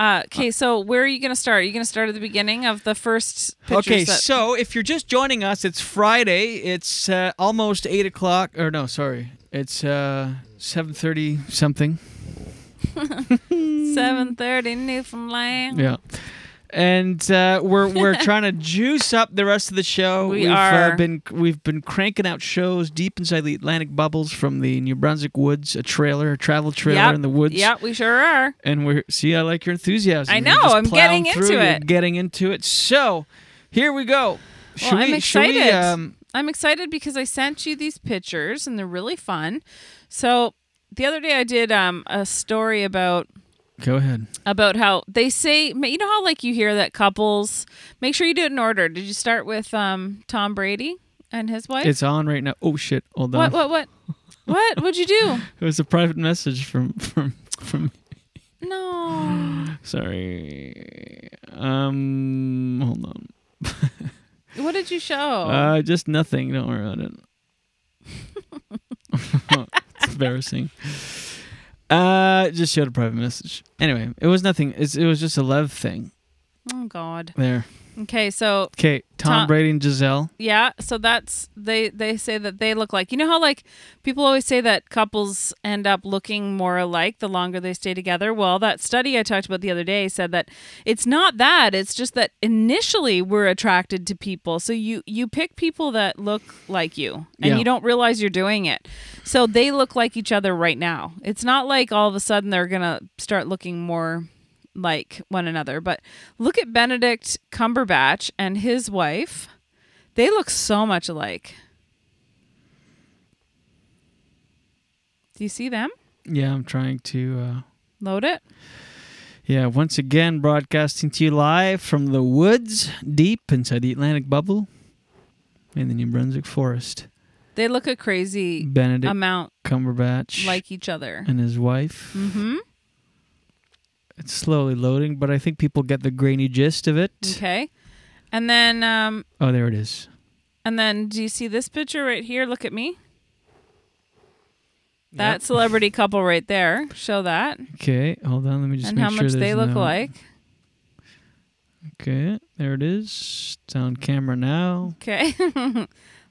Uh, okay, so where are you going to start? Are you going to start at the beginning of the first? Okay, that- so if you're just joining us, it's Friday. It's uh, almost eight o'clock. Or no, sorry, it's uh, seven thirty something. seven thirty Newfoundland. Yeah. And uh, we're we're trying to juice up the rest of the show. We have are. Uh, been we've been cranking out shows deep inside the Atlantic bubbles from the New Brunswick woods, a trailer, a travel trailer Yep. in the woods. Yeah, we sure are. And we're see, I like your enthusiasm. I know, I'm getting through, into you're it. Getting into it. So here we go. Should well, I'm excited. we, um, I'm excited because I sent you these pictures and they're really fun. So the other day I did um, a story about go ahead. about how they say you know how like you hear that couples make sure you do it in order. Did you start with um, Tom Brady and his wife? It's on right now. Oh shit! Hold on. what what what what? What'd you do? It was a private message from from from. No. Sorry. Um. Hold on. What did you show? Uh, just nothing. Don't worry about it. it's embarrassing. Uh, just showed a private message. Anyway, it was nothing. It's, it was just a love thing. oh God. There. Okay, so Okay, Tom, Tom- Brady and Gisele. Yeah, so that's they they say that they look like. You know how like people always say that couples end up looking more alike the longer they stay together? Well, that study I talked about the other day said that it's not that. It's just that initially we're attracted to people. So you you pick people that look like you and Yeah. you don't realize you're doing it. So they look like each other right now. It's not like all of a sudden they're going to start looking more like one another. But look at Benedict Cumberbatch and his wife. They look so much alike. Do you see them? Yeah, I'm trying to. Uh, Load it. Yeah, once again, broadcasting to you live from the woods deep inside the Atlantic bubble in the New Brunswick forest. They look a crazy Benedict amount Cumberbatch like each other. and his wife. Mm-hmm. It's slowly loading, but I think people get the grainy gist of it. Okay. And then um Oh, there it is. and then do you see this picture right here? Look at me. That celebrity couple right there. Show that. Okay, hold on. Let me just and make how sure much they look no- like. Okay, there it is. It's on camera now. Okay.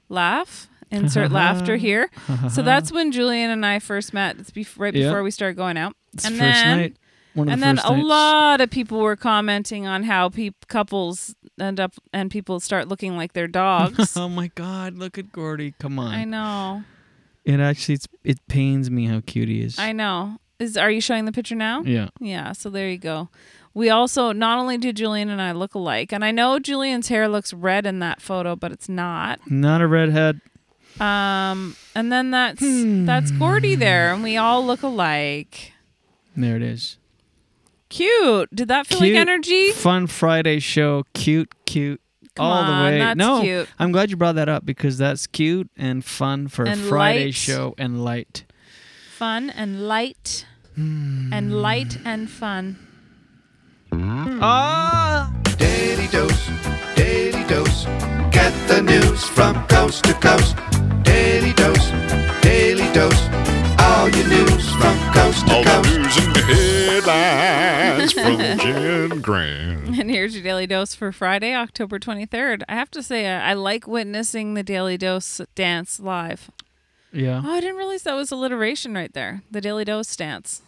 Laugh. Insert laughter here. so that's when Julien and I first met. It's bef- right Yeah. before we started going out. It's and first then, night. One of and the then first a nights. lot of people were commenting on how peop couples end up and people start looking like their dogs. oh my God! Look at Gordy. Come on. I know. It actually it's, it pains me how cute he is. I know. Is are you showing the picture now? Yeah. Yeah, so there you go. We also not only do Julien and I look alike, and I know Julien's hair looks red in that photo, but it's not. Not a redhead. Um and then that's Hmm. that's Gordy there, and we all look alike. There it is. Cute. Did that feel Cute, like energy? Fun Friday show. Cute, cute. Come all on, the way. that's no, cute. I'm glad you brought that up because that's cute and fun for a And Friday light. show and light. Fun and light. Hmm. And light and fun. Ah! Daily dose, daily dose. Get the news from coast to coast. Daily dose, daily dose. All your news from coast to All coast. the news and headlines from Jen Grant. And here's your daily dose for Friday, October 23rd. I have to say, I, I like witnessing the daily dose dance live. Yeah. Oh, I didn't realize that was alliteration right there. The daily dose dance.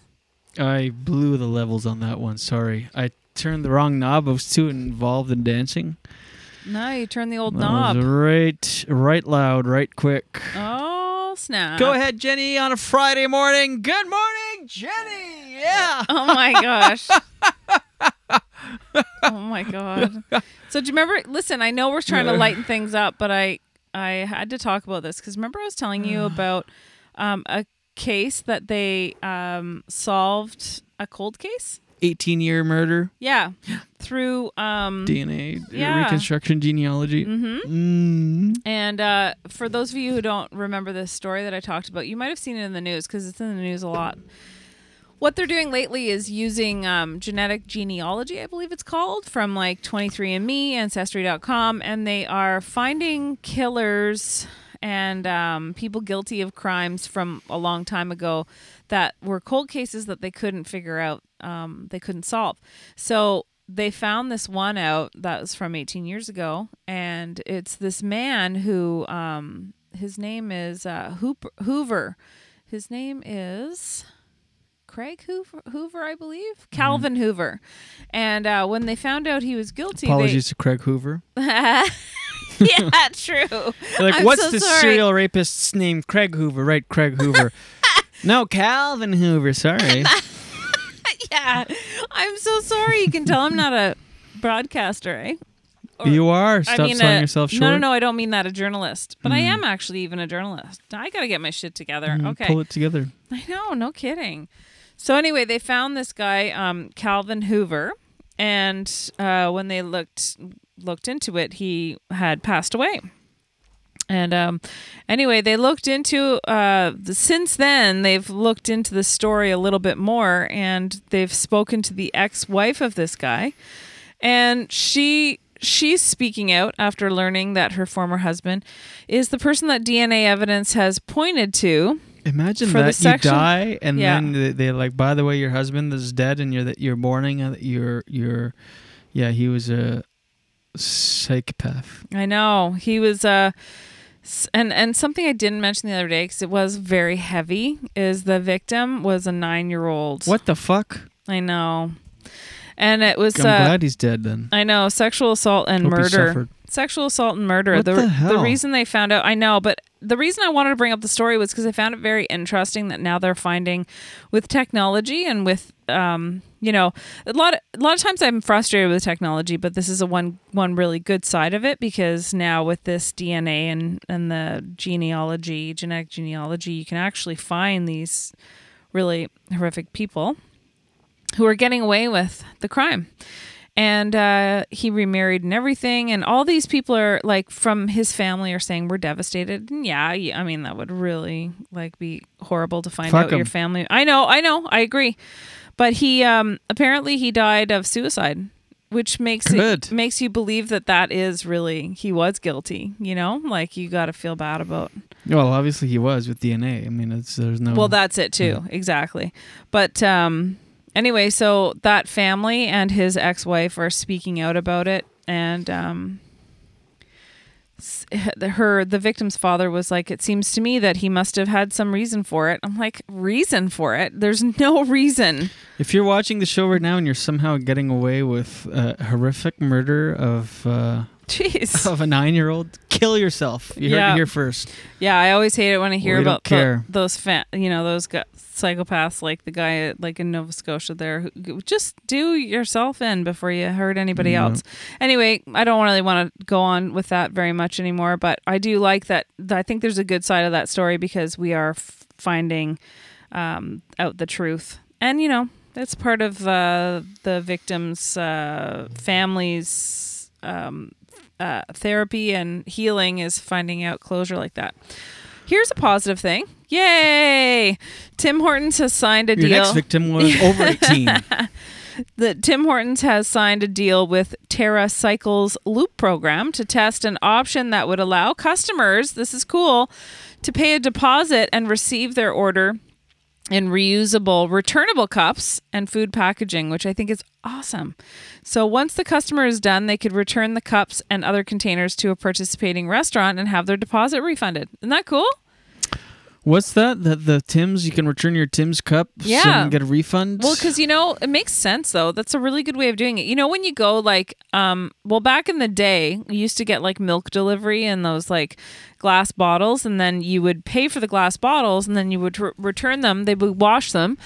I blew the levels on that one. Sorry. I turned the wrong knob. I was too involved in dancing. No, you turned the old That knob. right, right loud, right quick. Oh, snap. Go ahead, Jenny, on a Friday morning. Good morning, Jenny. Yeah. Oh my gosh. oh my god. So do you remember? Listen, I know we're trying to lighten things up, but I I had to talk about this because remember I was telling you about um, a case that they um, solved a cold case. 18 year murder, Yeah, through um, DNA, yeah. reconstruction, genealogy. hmm Mm. And uh, for those of you who don't remember this story that I talked about, you might have seen it in the news because it's in the news a lot. What they're doing lately is using um, genetic genealogy, I believe it's called, from like 23andMe, Ancestry.com, and they are finding killers and um, people guilty of crimes from a long time ago that were cold cases that they couldn't figure out, um, they couldn't solve. So they found this one out that was from 18 years ago, and it's this man who, um, his name is uh, Hooper, Hoover. His name is Craig Hoover, Hoover I believe, Calvin Hoover. And uh, when they found out he was guilty, Apologies to Craig Hoover. They, yeah, true. Like, I'm what's so the sorry. serial rapist's name? Craig Hoover, right? Craig Hoover. no, Calvin Hoover. Sorry. yeah, I'm so sorry. You can tell I'm not a broadcaster, eh? Or- you are. Stop I mean, selling a- yourself short. No, no, no. I don't mean that a journalist, but I Mm. am actually even a journalist. I got to get my shit together. Mm, okay. Pull it together. I know, no kidding. So anyway, they found this guy, um, Calvin Hoover, and uh, when they looked looked into it, he had passed away. And um, anyway, they looked into uh, since then they've looked into the story a little bit more, and they've spoken to the ex-wife of this guy, and she she's speaking out after learning that her former husband is the person that DNA evidence has pointed to. Imagine For the that you die and Yeah. then they, they're like, by the way, your husband is dead, and you're that you're mourning uh, you're you're, yeah, he was a psychopath. I know he was uh s- and and something I didn't mention the other day because it was very heavy is the victim was a nine year old. What the fuck? I know, and it was. I'm uh, glad he's dead then. I know sexual assault and Hope murder. Sexual assault and murder. What the the hell? reason they found out, I know, but the reason I wanted to bring up the story was because I found it very interesting that now they're finding with technology and with um, you know, a lot of, a lot of times I'm frustrated with technology, but this is a one one really good side of it because now with this DNA and and the genealogy, genetic genealogy, you can actually find these really horrific people. who are getting away with the crime. And uh, he remarried and everything. And all these people are like from his family are saying we're devastated. And yeah, yeah, I mean that would really like be horrible to find Fuck out your family. I know, I know, I agree. But he um, apparently he died of suicide, which makes Good. it makes you believe that that is really he was guilty. You know, like you got to feel bad about. Well, obviously he was with DNA. I mean, it's there's no. Well, that's it too. Exactly. But um anyway, so that family and his ex-wife are speaking out about it and um her the victim's father was like it seems to me that he must have had some reason for it. I'm like reason for it? There's no reason. If you're watching the show right now and you're somehow getting away with a horrific murder of uh, Jeez. of a nine year old, kill yourself. You heard Yeah. it here first. Yeah, I always hate it when I hear We don't about care. those fa- you know, those gu- psychopaths like the guy like in Nova Scotia there who just do yourself in before you hurt anybody Yeah. else. Anyway, I don't really want to go on with that very much anymore, but I do like that I think there's a good side of that story because we are f- finding um, out the truth. And you know, that's part of uh, the victim's uh, family's um, uh, therapy and healing is finding out closure like that. Here's a positive thing. Yay! Tim Hortons has signed a Your deal. next victim was over 18. the Tim Hortons has signed a deal with TerraCycle's Loop program to test an option that would allow customers, this is cool, to pay a deposit and receive their order in reusable, returnable cups and food packaging, which I think is awesome. So once the customer is done, they could return the cups and other containers to a participating restaurant and have their deposit refunded. Isn't that cool? What's that? The the Tim's you can return your Tim's cup Yeah. and get a refund. Well, because you know it makes sense though. That's a really good way of doing it. You know, when you go like, um, well, back in the day, you used to get like milk delivery and those like glass bottles, and then you would pay for the glass bottles, and then you would re- return them. They would wash them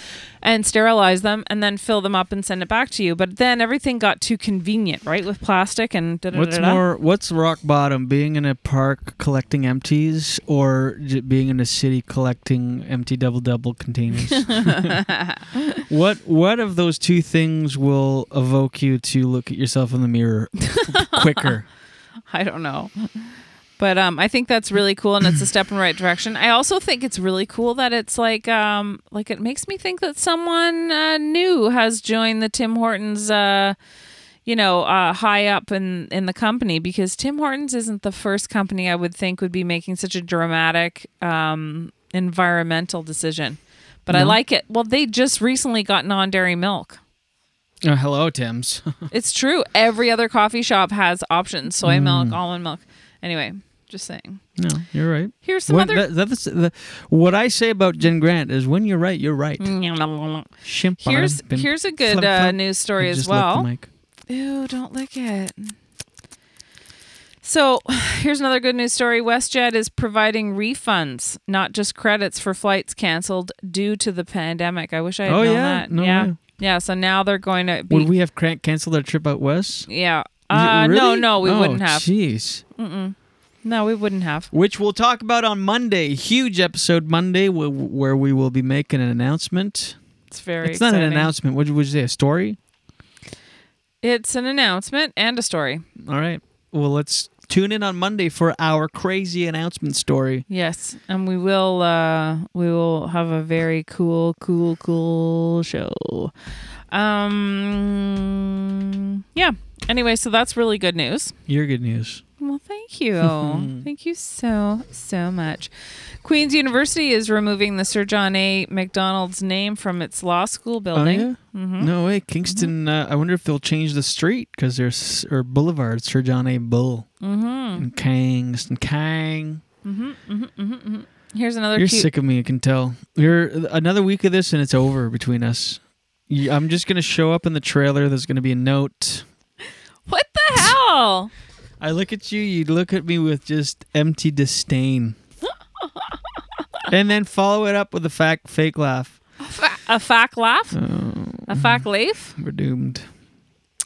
and sterilize them, and then fill them up and send it back to you. But then everything got too convenient, right, with plastic and What's more? What's rock bottom? Being in a park collecting empties, or being in a city collecting empty double double containers? what What of those two things will evoke you to look at yourself in the mirror quicker? I don't know. But um, I think that's really cool, and it's a step in the right direction. I also think it's really cool that it's like, um, like it makes me think that someone uh, new has joined the Tim Hortons, uh, you know, uh, high up in in the company because Tim Hortons isn't the first company I would think would be making such a dramatic um, environmental decision. But I like it. Well, they just recently got non-dairy milk. Oh, hello, Tim's. It's true. Every other coffee shop has options: soy milk, Mm. almond milk. Anyway, just saying. no, you're right. Here's some When- other- that- that's the, what I say about Jen Grant is when you're right, you're right. Shimp Here's here's a good uh, news story as just well. Ew, don't lick it. So, here's another good news story. WestJet is providing refunds, not just credits for flights canceled due to the pandemic. I wish I had Oh, known yeah? that. No yeah. way. Yeah, so now they're going to be Would we have canceled our trip out west? Yeah. Uh, no, no, we Oh, wouldn't have. Jeez. Mm-mm. No, we wouldn't have. Which we'll talk about on Monday. Huge episode Monday wh- where we will be making an announcement. It's very It's not an announcement. What would you say? A story? It's an announcement and a story. All right. Well, let's tune in on Monday for our crazy announcement story. Yes, and we will uh we will have a very cool cool cool show. Um yeah. Anyway, so that's really good news. Your good news. Well, thank you. thank you so so much. Queen's University is removing the Sir John A. Macdonald's name from its law school building. Oh, yeah? Mhm. No way. Kingston, uh, I wonder if they'll change the street because there's, or Boulevard, Sir John A. Bull. Mhm. And Kingston, Kang. Mhm, mhm, mhm, mhm. Here's another You're cute sick of me, I can tell. You're another week of this and it's over between us. I'm just gonna show up in the trailer. There's gonna be a note. What the hell? I look at you. You look at me with just empty disdain, and then follow it up with a fact fake laugh. A fact laugh? Oh, A fact laugh? we're doomed.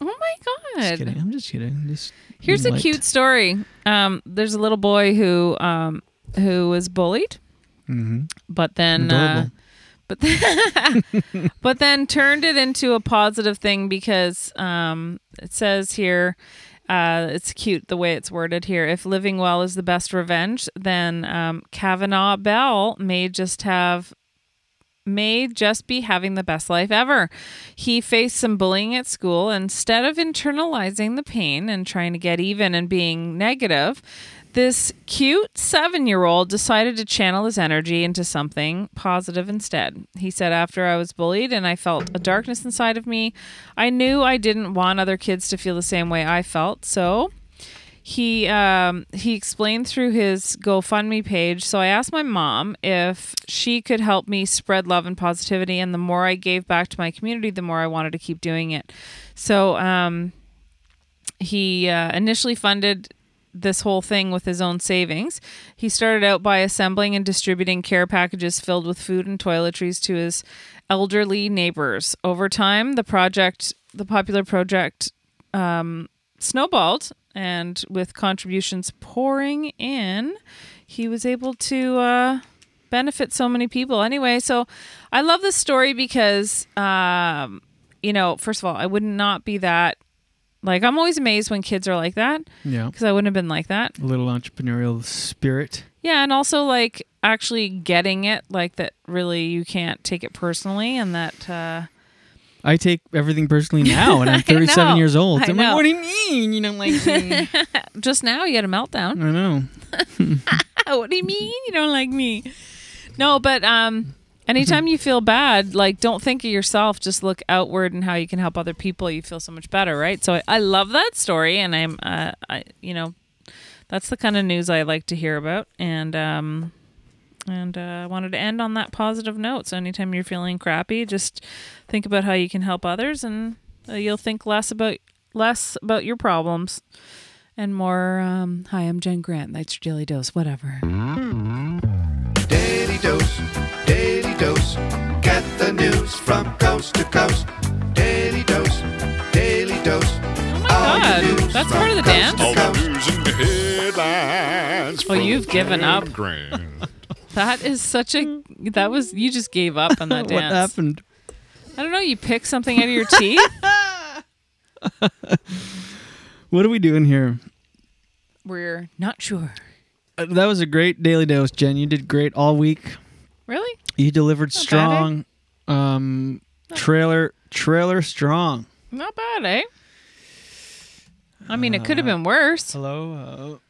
Oh my god. Just kidding. I'm just kidding. Just Here's a cute story. Um, there's a little boy who um, who was bullied, Mhm. but then uh. But then, but then turned it into a positive thing because um, it says here uh, it's cute the way it's worded here. If living well is the best revenge, then um, Cavanaugh Bell may just have may just be having the best life ever. He faced some bullying at school. Instead of internalizing the pain and trying to get even and being negative, this cute seven year old decided to channel his energy into something positive instead. He said, After I was bullied and I felt a darkness inside of me, I knew I didn't want other kids to feel the same way I felt. So he um, he explained through his GoFundMe page. So I asked my mom if she could help me spread love and positivity, and the more I gave back to my community, the more I wanted to keep doing it. So um, he uh, initially funded this whole thing with his own savings. He started out by assembling and distributing care packages filled with food and toiletries to his elderly neighbors. Over time, the project, the popular project, um, snowballed, and with contributions pouring in, he was able to uh, benefit so many people. Anyway, so I love this story because, um, you know, first of all, I would not be that. Like, I'm always amazed when kids are like that. Yeah. Because I wouldn't have been like that. A little entrepreneurial spirit. Yeah, and also like actually getting it, like that really you can't take it personally, and that uh, I take everything personally now, and I'm 37 years old. I I'm know. like, what do you mean? You don't like me? just now you had a meltdown. I know. what do you mean you don't like me? No, but um, anytime you feel bad, like don't think of yourself. Just look outward and how you can help other people. You feel so much better, right? So I, I love that story, and I'm, uh, I, you know, that's the kind of news I like to hear about, and um, and uh, I wanted to end on that positive note. So anytime you're feeling crappy, just think about how you can help others, and uh, you'll think less about less about your problems. And more, um, hi, I'm Jen Grant. That's your daily dose, whatever. Daily dose, daily dose. Get the news from coast to coast. Daily dose, daily dose. Oh my God, that's part of the dance? All All the news and headlines. Oh, you've from given up. Jen Grant. That is such a, that was, you just gave up on that what dance. happened? I don't know, you pick something out of your teeth? What are we doing here? We're not sure. Uh, that was a great daily dose, Jen. You did great all week. Really? You delivered Not bad, eh? strong. Um, trailer, trailer strong. Not bad, eh? I mean, it could have Uh, been worse. Hello.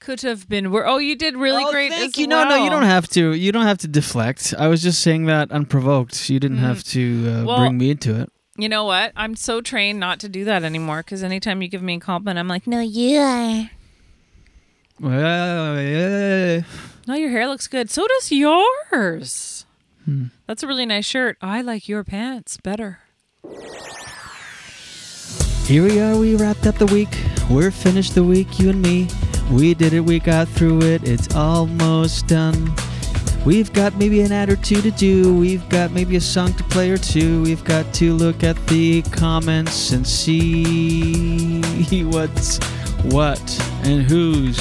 Could have been worse. Oh, you did really Oh, great. Thank you. No, no, you don't have to. You don't have to deflect. I was just saying that unprovoked. You didn't have to uh, Mm. Well- bring me into it. You know what? I'm so trained not to do that anymore because anytime you give me a compliment, I'm like, no, you are. Well, yeah. No, your hair looks good. So does yours. Hmm. That's a really nice shirt. I like your pants better. Here we are, we wrapped up the week. We're finished the week, you and me. We did it, we got through it. It's almost done. We've got maybe an ad or two to do. We've got maybe a song to play or two. We've got to look at the comments and see what's what and who's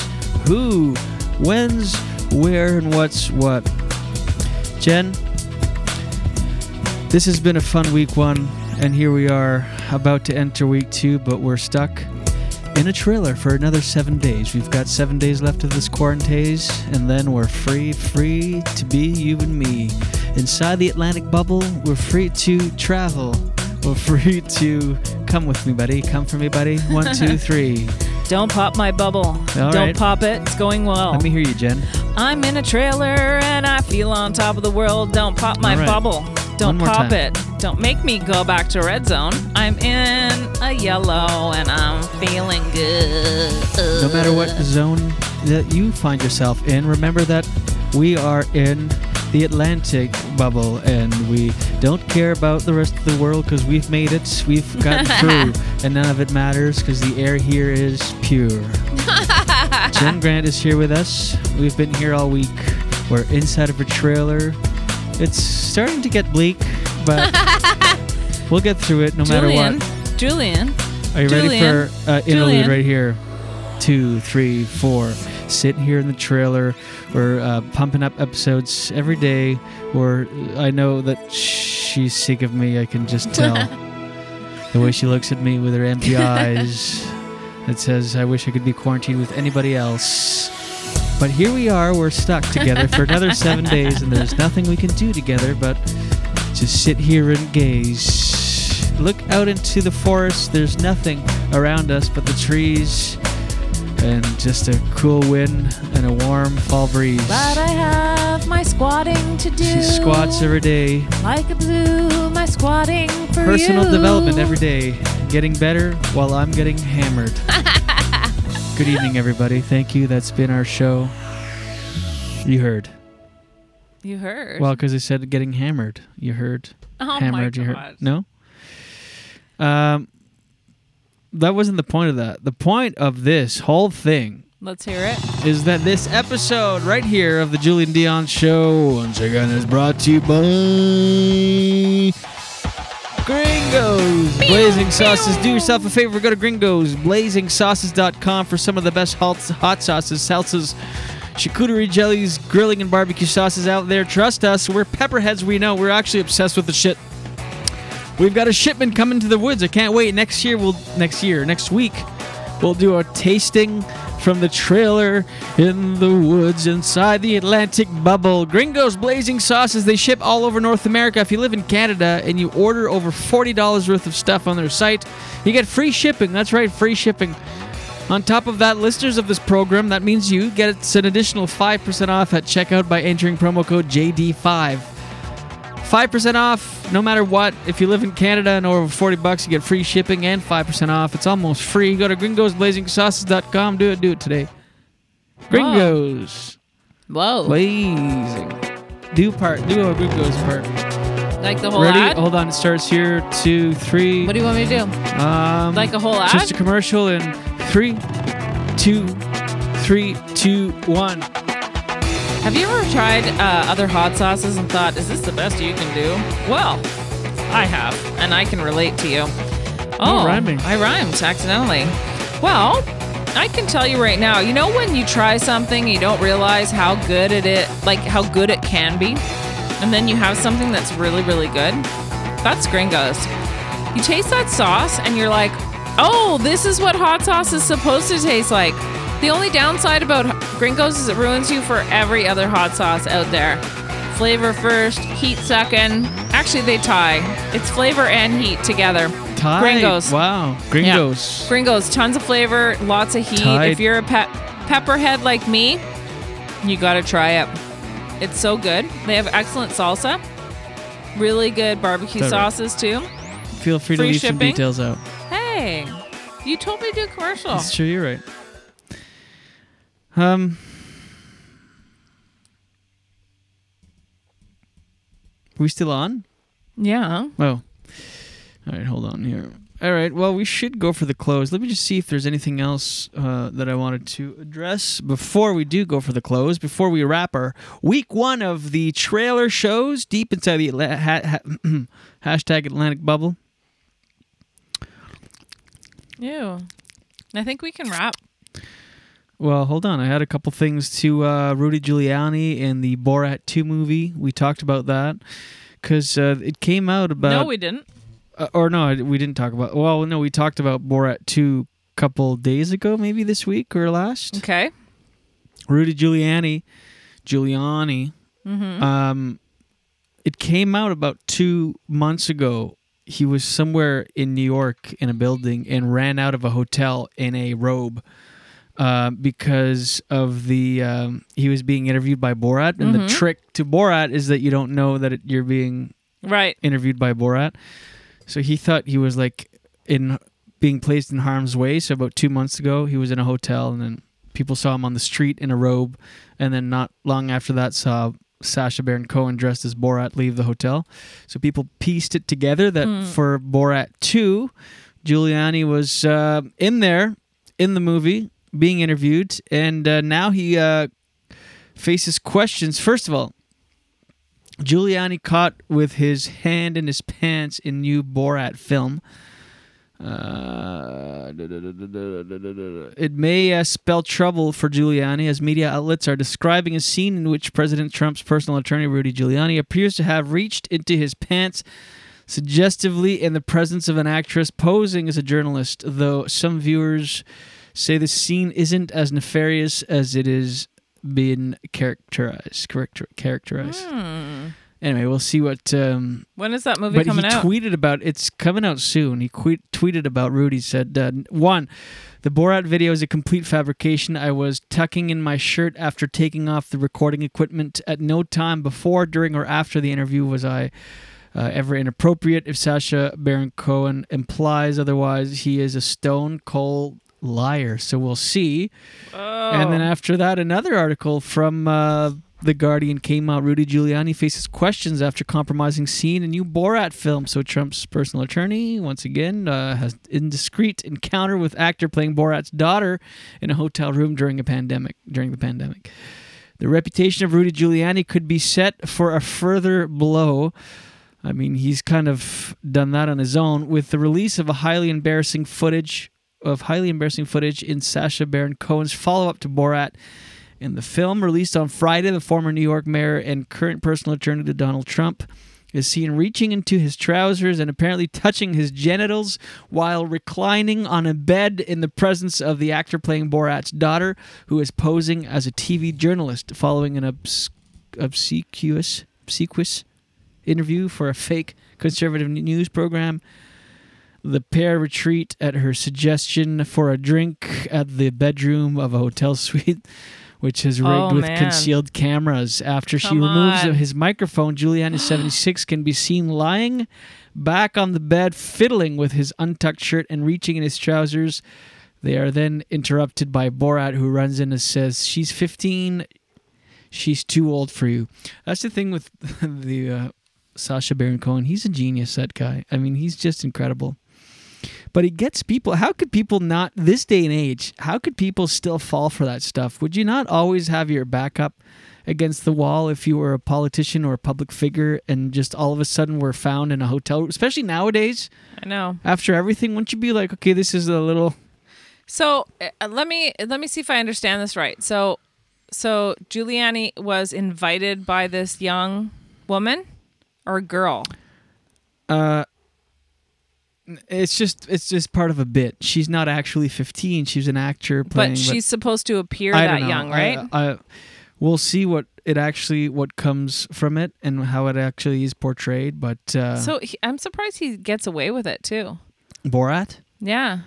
who, when's where, and what's what. Jen, this has been a fun week one, and here we are about to enter week two, but we're stuck in a trailer for another seven days. We've got seven days left of this quarantine, and then we're free, free to be you and me. Inside the Atlantic bubble, we're free to travel. We're free to come with me, buddy. Come for me, buddy. One, two, three. Don't pop my bubble. All Don't right. pop it. It's going well. Let me hear you, Jen. I'm in a trailer and I feel on top of the world. Don't pop my right. bubble. Don't pop time. it. Don't make me go back to red zone. I'm in a yellow and I'm feeling good. No matter what zone that you find yourself in, remember that we are in the Atlantic bubble and we don't care about the rest of the world because we've made it. We've gotten through, and none of it matters because the air here is pure. Jen Grant is here with us. We've been here all week. We're inside of a trailer. It's starting to get bleak, but we'll get through it no matter what. Julien. Are you Julien, ready for uh, interlude Julien. right here? Two, three, four. Sitting here in the trailer. We're uh, pumping up episodes every day. Or I know that she's sick of me. I can just tell the way she looks at me with her empty eyes. It says, "I wish I could be quarantined with anybody else." But here we are. We're stuck together for another seven days, and there's nothing we can do together but just sit here and gaze. Look out into the forest. There's nothing around us but the trees and just a cool wind and a warm fall breeze. But I have my squatting to do. She squats every day. Like a blue, my squatting for Personal you. development every day. Getting better while I'm getting hammered. Good evening, everybody. Thank you. That's been our show. You heard. You heard. Well, because I said getting hammered. You heard. Oh my hammered. You heard. No. Um, that wasn't the point of that. The point of this whole thing Let's hear it. is that this episode right here of the Julien Dionne Show once again is brought to you by Gringos Blazing Sauces. Do yourself a favor, go to Gringos BlazingSauces.com for some of the best hot, hot sauces, salsas, charcuterie jellies, grilling and barbecue sauces out there. Trust us, we're pepperheads. We know we're actually obsessed with the shit. We've got a shipment coming to the woods. I can't wait. Next year, we'll next year, next week, we'll do a tasting from the trailer in the woods inside the Atlantic bubble. Gringos Blazing Sauces. They ship all over North America. If you live in Canada and you order over forty dollars worth of stuff on their site, you get free shipping. That's right, free shipping. On top of that, listeners of this program, that means you get an additional 5% off at checkout by entering promo code JD5. 5% off no matter what. If you live in Canada and over 40 bucks, you get free shipping and 5% off. It's almost free. Go to gringosblazingsauces.com. Do it. Do it today. Gringos. Whoa. Blazing. Do part. Do a Gringos part. Like the whole Ready? ad? Hold on. It starts here. Two, three. What do you want me to do? Um, Like a whole ad? Just a commercial in three, two, three, two, one. Have you ever tried uh, other hot sauces and thought, is this the best you can do? Well, I have, and I can relate to you. Oh, rhyming. I rhymed accidentally. Well, I can tell you right now. You know when you try something, you don't realize how good it is, like how good it can be, and then you have something that's really, really good. That's Gringos. You taste that sauce, and you're like, oh, this is what hot sauce is supposed to taste like. The only downside about Gringos is it ruins you for every other hot sauce out there. Flavor first, heat second. Actually, they tie. It's flavor and heat together. Tight. Gringos. Wow. Gringos. Yeah. Gringos, tons of flavor, lots of heat. Tight. If you're a pe- pepperhead like me, you got to try it. It's so good. They have excellent salsa, really good barbecue Is that right? sauces too. Feel free to Free leave some details out. Hey, you told me to do a commercial. That's true. You're right. Um. we still on? Yeah. Oh. All right, hold on here. All right, well, we should go for the close. Let me just see if there's anything else uh, that I wanted to address before we do go for the close, before we wrap our week one of the trailer shows deep inside the Atla- ha- ha- hashtag Atlantic bubble. Ew. I think we can wrap. Well, hold on. I had a couple things to uh, Rudy Giuliani and the Borat 2 movie. We talked about that because uh, it came out about. no, we didn't. Uh, or no, we didn't talk about. Well, no, we talked about Borat 2 a couple days ago, maybe this week or last. Okay. Rudy Giuliani, Giuliani. Mhm. Um, it came out about two months ago. He was somewhere in New York in a building and ran out of a hotel in a robe uh, because of the um, he was being interviewed by Borat, and Mhm. the trick to Borat is that you don't know that it, you're being Right. interviewed by Borat. So he thought he was like in being placed in harm's way. So about two months ago, he was in a hotel, and then people saw him on the street in a robe, and then not long after that, saw Sacha Baron Cohen dressed as Borat leave the hotel. So people pieced it together that Hmm. for Borat two, Giuliani was uh, in there in the movie being interviewed, and uh, now he uh, faces questions. First of all, Giuliani caught with his hand in his pants in new Borat film. Uh, it may uh, spell trouble for Giuliani as media outlets are describing a scene in which President Trump's personal attorney, Rudy Giuliani, appears to have reached into his pants suggestively in the presence of an actress posing as a journalist, though some viewers say the scene isn't as nefarious as it is being characterized. Character, characterized. Hmm. Anyway, we'll see what. Um, When is that movie but coming he out? tweeted about it's coming out soon. He que- tweeted about Rudy said uh, one, the Borat video is a complete fabrication. I was tucking in my shirt after taking off the recording equipment. At no time before, during, or after the interview was I. Uh, ever inappropriate. If Sacha Baron Cohen implies otherwise, he is a stone cold liar. So we'll see. And then Oh. after that, another article from uh, The Guardian came out. Rudy Giuliani faces questions after compromising scene in new Borat film. So Trump's personal attorney, once again, uh, has indiscreet encounter with actor playing Borat's daughter in a hotel room during a pandemic. During the pandemic, the reputation of Rudy Giuliani could be set for a further blow. I mean, he's kind of done that on his own with the release of a highly embarrassing footage of highly embarrassing footage in Sacha Baron Cohen's follow-up to Borat. In the film released on Friday, the former New York mayor and current personal attorney to Donald Trump is seen reaching into his trousers and apparently touching his genitals while reclining on a bed in the presence of the actor playing Borat's daughter, who is posing as a TV journalist following an obs- obsequious, obsequious interview for a fake conservative news program. The pair retreat at her suggestion for a drink at the bedroom of a hotel suite, which is rigged Oh, with man. concealed cameras. After she removes on. his microphone, Giuliani 76 can be seen lying back on the bed, fiddling with his untucked shirt and reaching in his trousers. They are then interrupted by Borat, who runs in and says, She's 15. She's too old for you. That's the thing with the uh, Sacha Baron Cohen. He's a genius, that guy. I mean, he's just incredible. But it gets people. How could people not, this day and age, how could people still fall for that stuff? Would you not always have your backup against the wall if you were a politician or a public figure and just all of a sudden were found in a hotel, especially nowadays? I know. After everything, wouldn't you be like, okay, this is a little. So uh, let me let me see if I understand this right. So so Giuliani was invited by this young woman or girl. Uh, it's just it's just part of a bit. She's not actually 15. She's an actor playing. but she's supposed to appear I that young, right? I, we'll see what it actually what comes from it and how it actually is portrayed. But uh, so he, I'm surprised he gets away with it too. Borat. Yeah.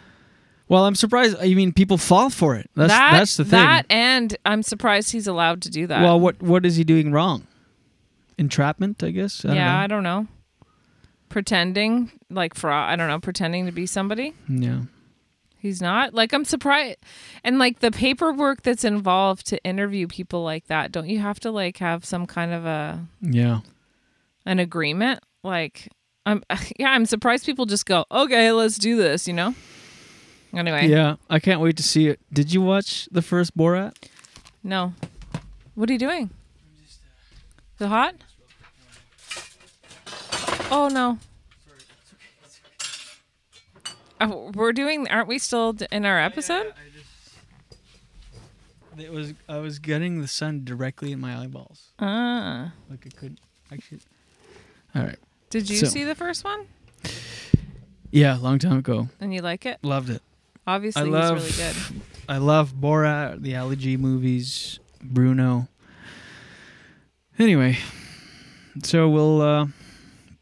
Well, I'm surprised. I mean, people fall for it. That's that, that's the thing. That and I'm surprised he's allowed to do that. well, what what is he doing wrong? Entrapment, I guess. I don't yeah. I don't know. Pretending like fraud. I don't know. Pretending to be somebody. Yeah. He's not. Like I'm surprised. And like the paperwork that's involved to interview people like that, don't you have to like have some kind of a Yeah. an agreement? Like I'm yeah, I'm surprised people just go, "Okay, let's do this," you know? Anyway. Yeah, I can't wait to see it. Did you watch the first Borat? No. What are you doing? Is it hot? Oh no. Oh, we're doing. Aren't we still in our episode? It was I was getting the sun directly in my eyeballs. Ah. Like I could actually. All right. Did you So- see the first one? Yeah, a long time ago. And you like it? Loved it. Obviously, I he's love. really good. I love Borat, the Ali G movies, Bruno. Anyway, so we'll uh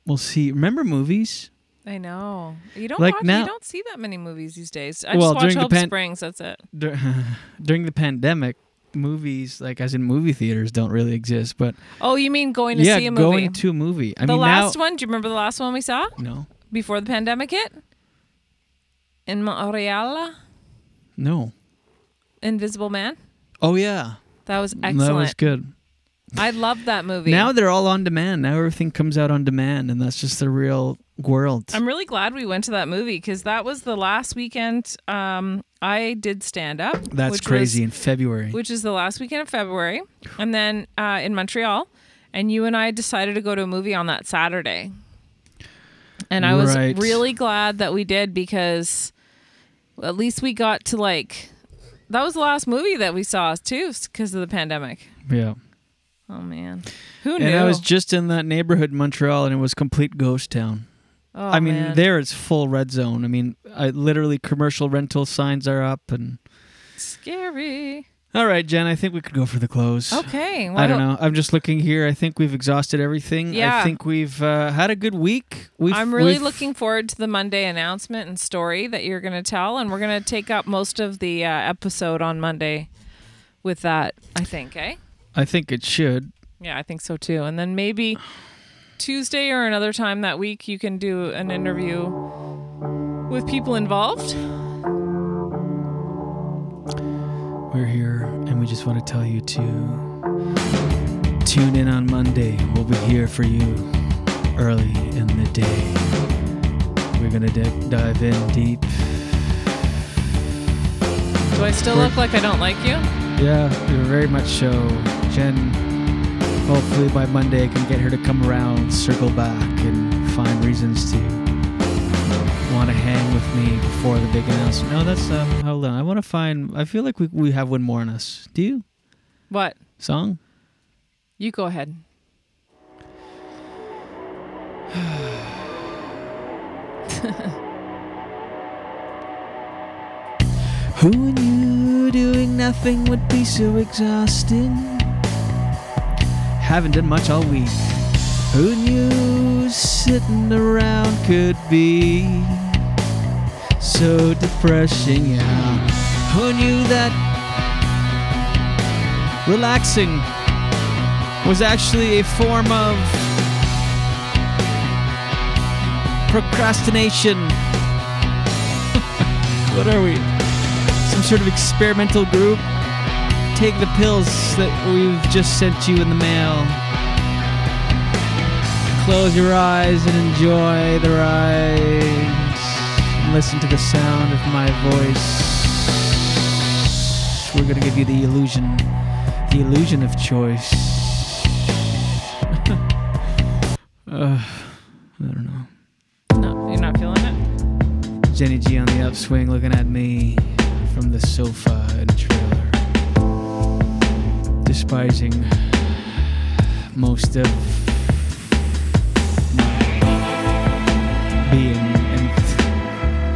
we'll see. Remember movies? I know. You don't Like watch, now- you don't see that many movies these days. I Well, just watch during the Hope pan- Springs. That's it. Dur- During the pandemic, movies like as in movie theaters don't really exist. But Oh, you mean going to yeah, see a movie? going to a movie. I the mean, last now, one. Do you remember the last one we saw? No. Before the pandemic hit. In Montreal, oh, no. Invisible Man. Oh yeah, That was excellent. that was good. I love that movie. Now they're all on demand. Now everything comes out on demand, and that's just the real world. I'm really glad we went to that movie because that was the last weekend um, I did stand up. That's crazy was- in February. which is the last weekend of February, and then uh, in Montreal. And you and I decided to go to a movie on that Saturday. And I was Right. really glad that we did because at least we got to like that was the last movie that we saw too because of the pandemic. Yeah. Oh man. Who knew? And I was just in that neighborhood in Montreal, and it was complete ghost town. Oh, I mean, man. there it's full red zone. I mean, I literally commercial rental signs are up, and Scary. all right, Jen, I think we could go for the close. Okay. I don't know. I'm just looking here. I think we've exhausted everything. Yeah. I think we've uh, had a good week. We've, I'm really we've- looking forward to the Monday announcement and story that you're going to tell, and we're going to take up most of the uh, episode on Monday with that. I think, eh? I think it should. Yeah, I think so too. And then maybe Tuesday or another time that week, you can do an interview with people involved. We're here, and we just want to tell you to tune in on Monday. We'll be here for you early in the day. We're gonna di- dive in deep. Do I still We're- look like I don't like you? Yeah, you're very much so. Jen, hopefully by Monday I can get her to come around, circle back, and find reasons to want to hang with me before the big announcement. No, that's, um, hold on. I want to find, I feel like we, we have one more in us. Do you? What? Song? You go ahead. Who knew doing nothing would be so exhausting? Haven't done much all week. Who knew sitting around could be so depressing? Yeah. Who knew that relaxing was actually a form of procrastination? what are we? Sort of experimental group? Take the pills that we've just sent you in the mail. Close your eyes and enjoy the ride. Listen to the sound of my voice. We're gonna give you the illusion, the illusion of choice. uh, I don't know. No, you're not feeling it? Jenny G on the upswing looking at me from the sofa and trailer. Despising most of my being and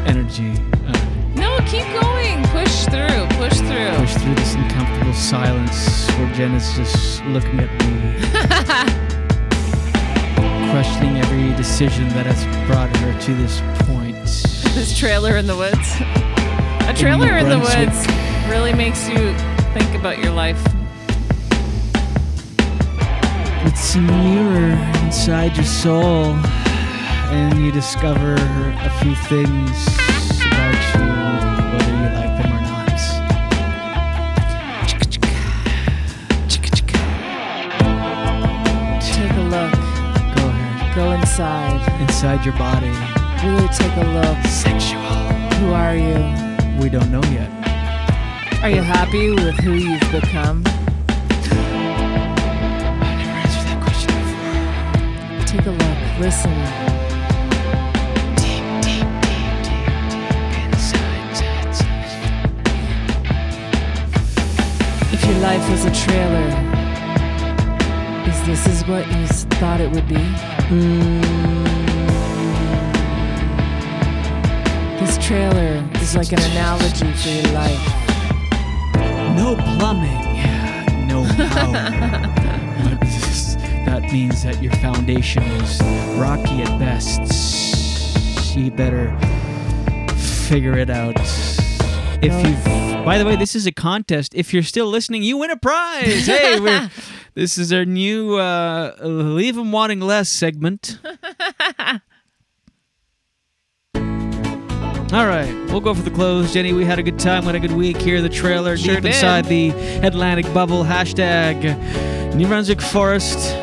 energy. Uh, No, keep going. Push through. Push through. push through this uncomfortable silence where Jen is just looking at me, questioning every decision that has brought her to this point. this trailer in the woods. A trailer in the woods really makes you think about your life. It's a mirror inside your soul, and you discover a few things about you, whether you like them or not. Take a look. Go ahead. Go inside. Inside your body. Really take a look. Sexual. Who are you? We don't know yet. Are you happy with who you've become? Take a look. Listen. If your life was a trailer, is this is what you thought it would be? This trailer is like an analogy for your life. No plumbing, no power. but this- that means that your foundation is rocky at best. You better figure it out. If you, by the way, this is a contest. If you're still listening, you win a prize. Hey, we're, this is our new uh, "Leave 'Em Wanting Less" segment. All right, we'll go for the close. Jenny, we had a good time. We had a good week here. The trailer Sure deep did. inside the Atlantic bubble. Hashtag New Brunswick Forest.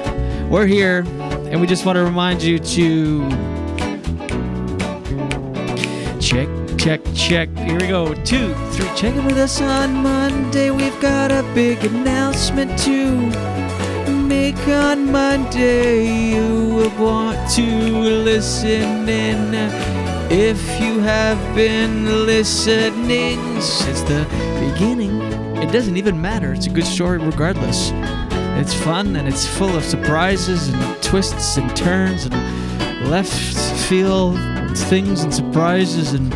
We're here, and we just want to remind you to check, check, check. Here we go. Two, three. Check in with us on Monday. We've got a big announcement to make on Monday, you will want to listen in. If you have been listening since the beginning, it doesn't even matter. It's a good story regardless. It's fun and it's full of surprises and twists and turns and left field things and surprises and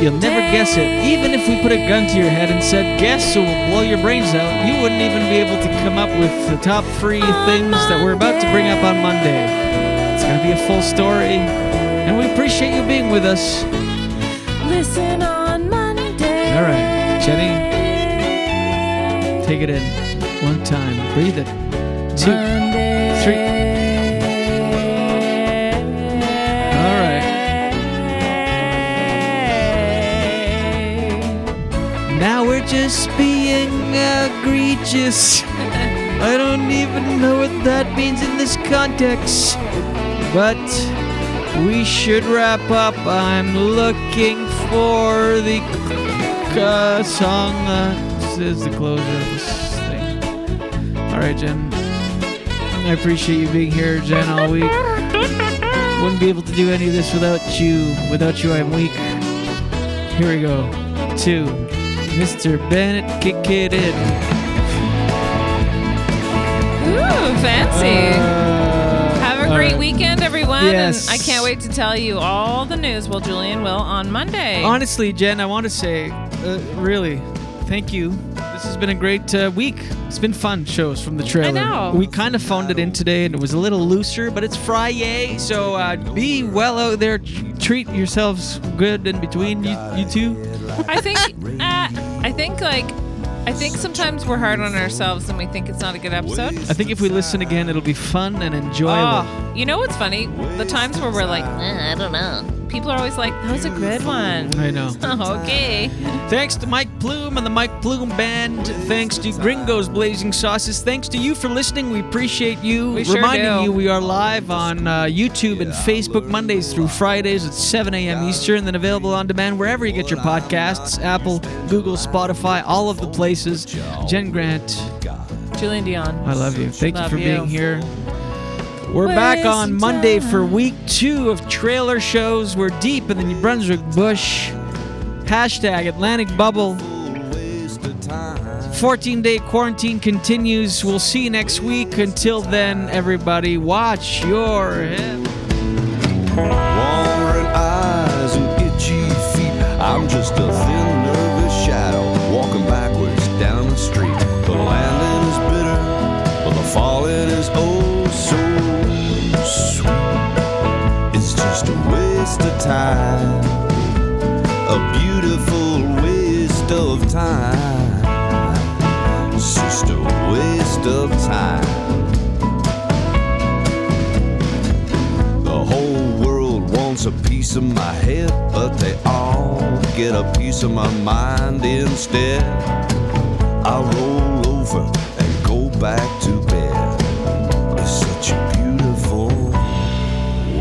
You'll never guess it. Even if we put a gun to your head and said, guess so we'll blow your brains out, you wouldn't even be able to come up with the top three things that we're about to bring up on Monday. It's going to be a full story, and we appreciate you being with us. Listen on Monday. All right, Jenny, take it in. One time. Breathe it. Two, three. Just being egregious. I don't even know what that means in this context. But we should wrap up. I'm looking for the uh, song that is the closer of this thing. All right, Jen. I appreciate you being here, Jen, all week. Wouldn't be able to do any of this without you. Without you, I'm weak. Here we go. Two. Mr. Bennett, kick it in. Ooh, fancy. Have a great right. weekend, everyone. Yes. And I can't wait to tell you all the news. Well, Julien will on Monday. Honestly, Jen, I want to say, uh, really, thank you. Has been a great uh, week. It's been fun shows from the trailer. know. We kind of phoned it in today, and it was a little looser, but it's Friday, so uh, be well out there. Treat yourselves good in between you, you two. I think, uh, I think like, I think sometimes we're hard on ourselves and we think it's not a good episode. I think if we listen again, it'll be fun and enjoyable. Oh, you know what's funny? The times where we're like, "Eh, I don't know. People are always like, that was a good one. I know. okay. Thanks to Mike Plume and the Mike Plume Band. Thanks to Gringo's Blazing Sauces. Thanks to you for listening. We appreciate you. We sure Reminding do. you, we are live on uh, YouTube and Facebook Mondays through Fridays at 7 a.m. Eastern, then available on demand wherever you get your podcasts Apple, Google, Spotify, all of the places. Jen Grant, Julien Dionne. I love you. Thank Love you for you. being here. We're back on Monday for week two of trailer shows. We're deep in the New Brunswick bush. Hashtag Atlantic Bubble. 14 day quarantine continues. We'll see you next week. Until then, everybody, watch your head. Wandering eyes and itchy feet. I'm just a thin, nervous shadow walking backwards down the street. The landing is bitter, but the falling is oh waste of time, a beautiful waste of time. It's just a waste of time. The whole world wants a piece of my head, but they all get a piece of my mind instead. I roll over and go back to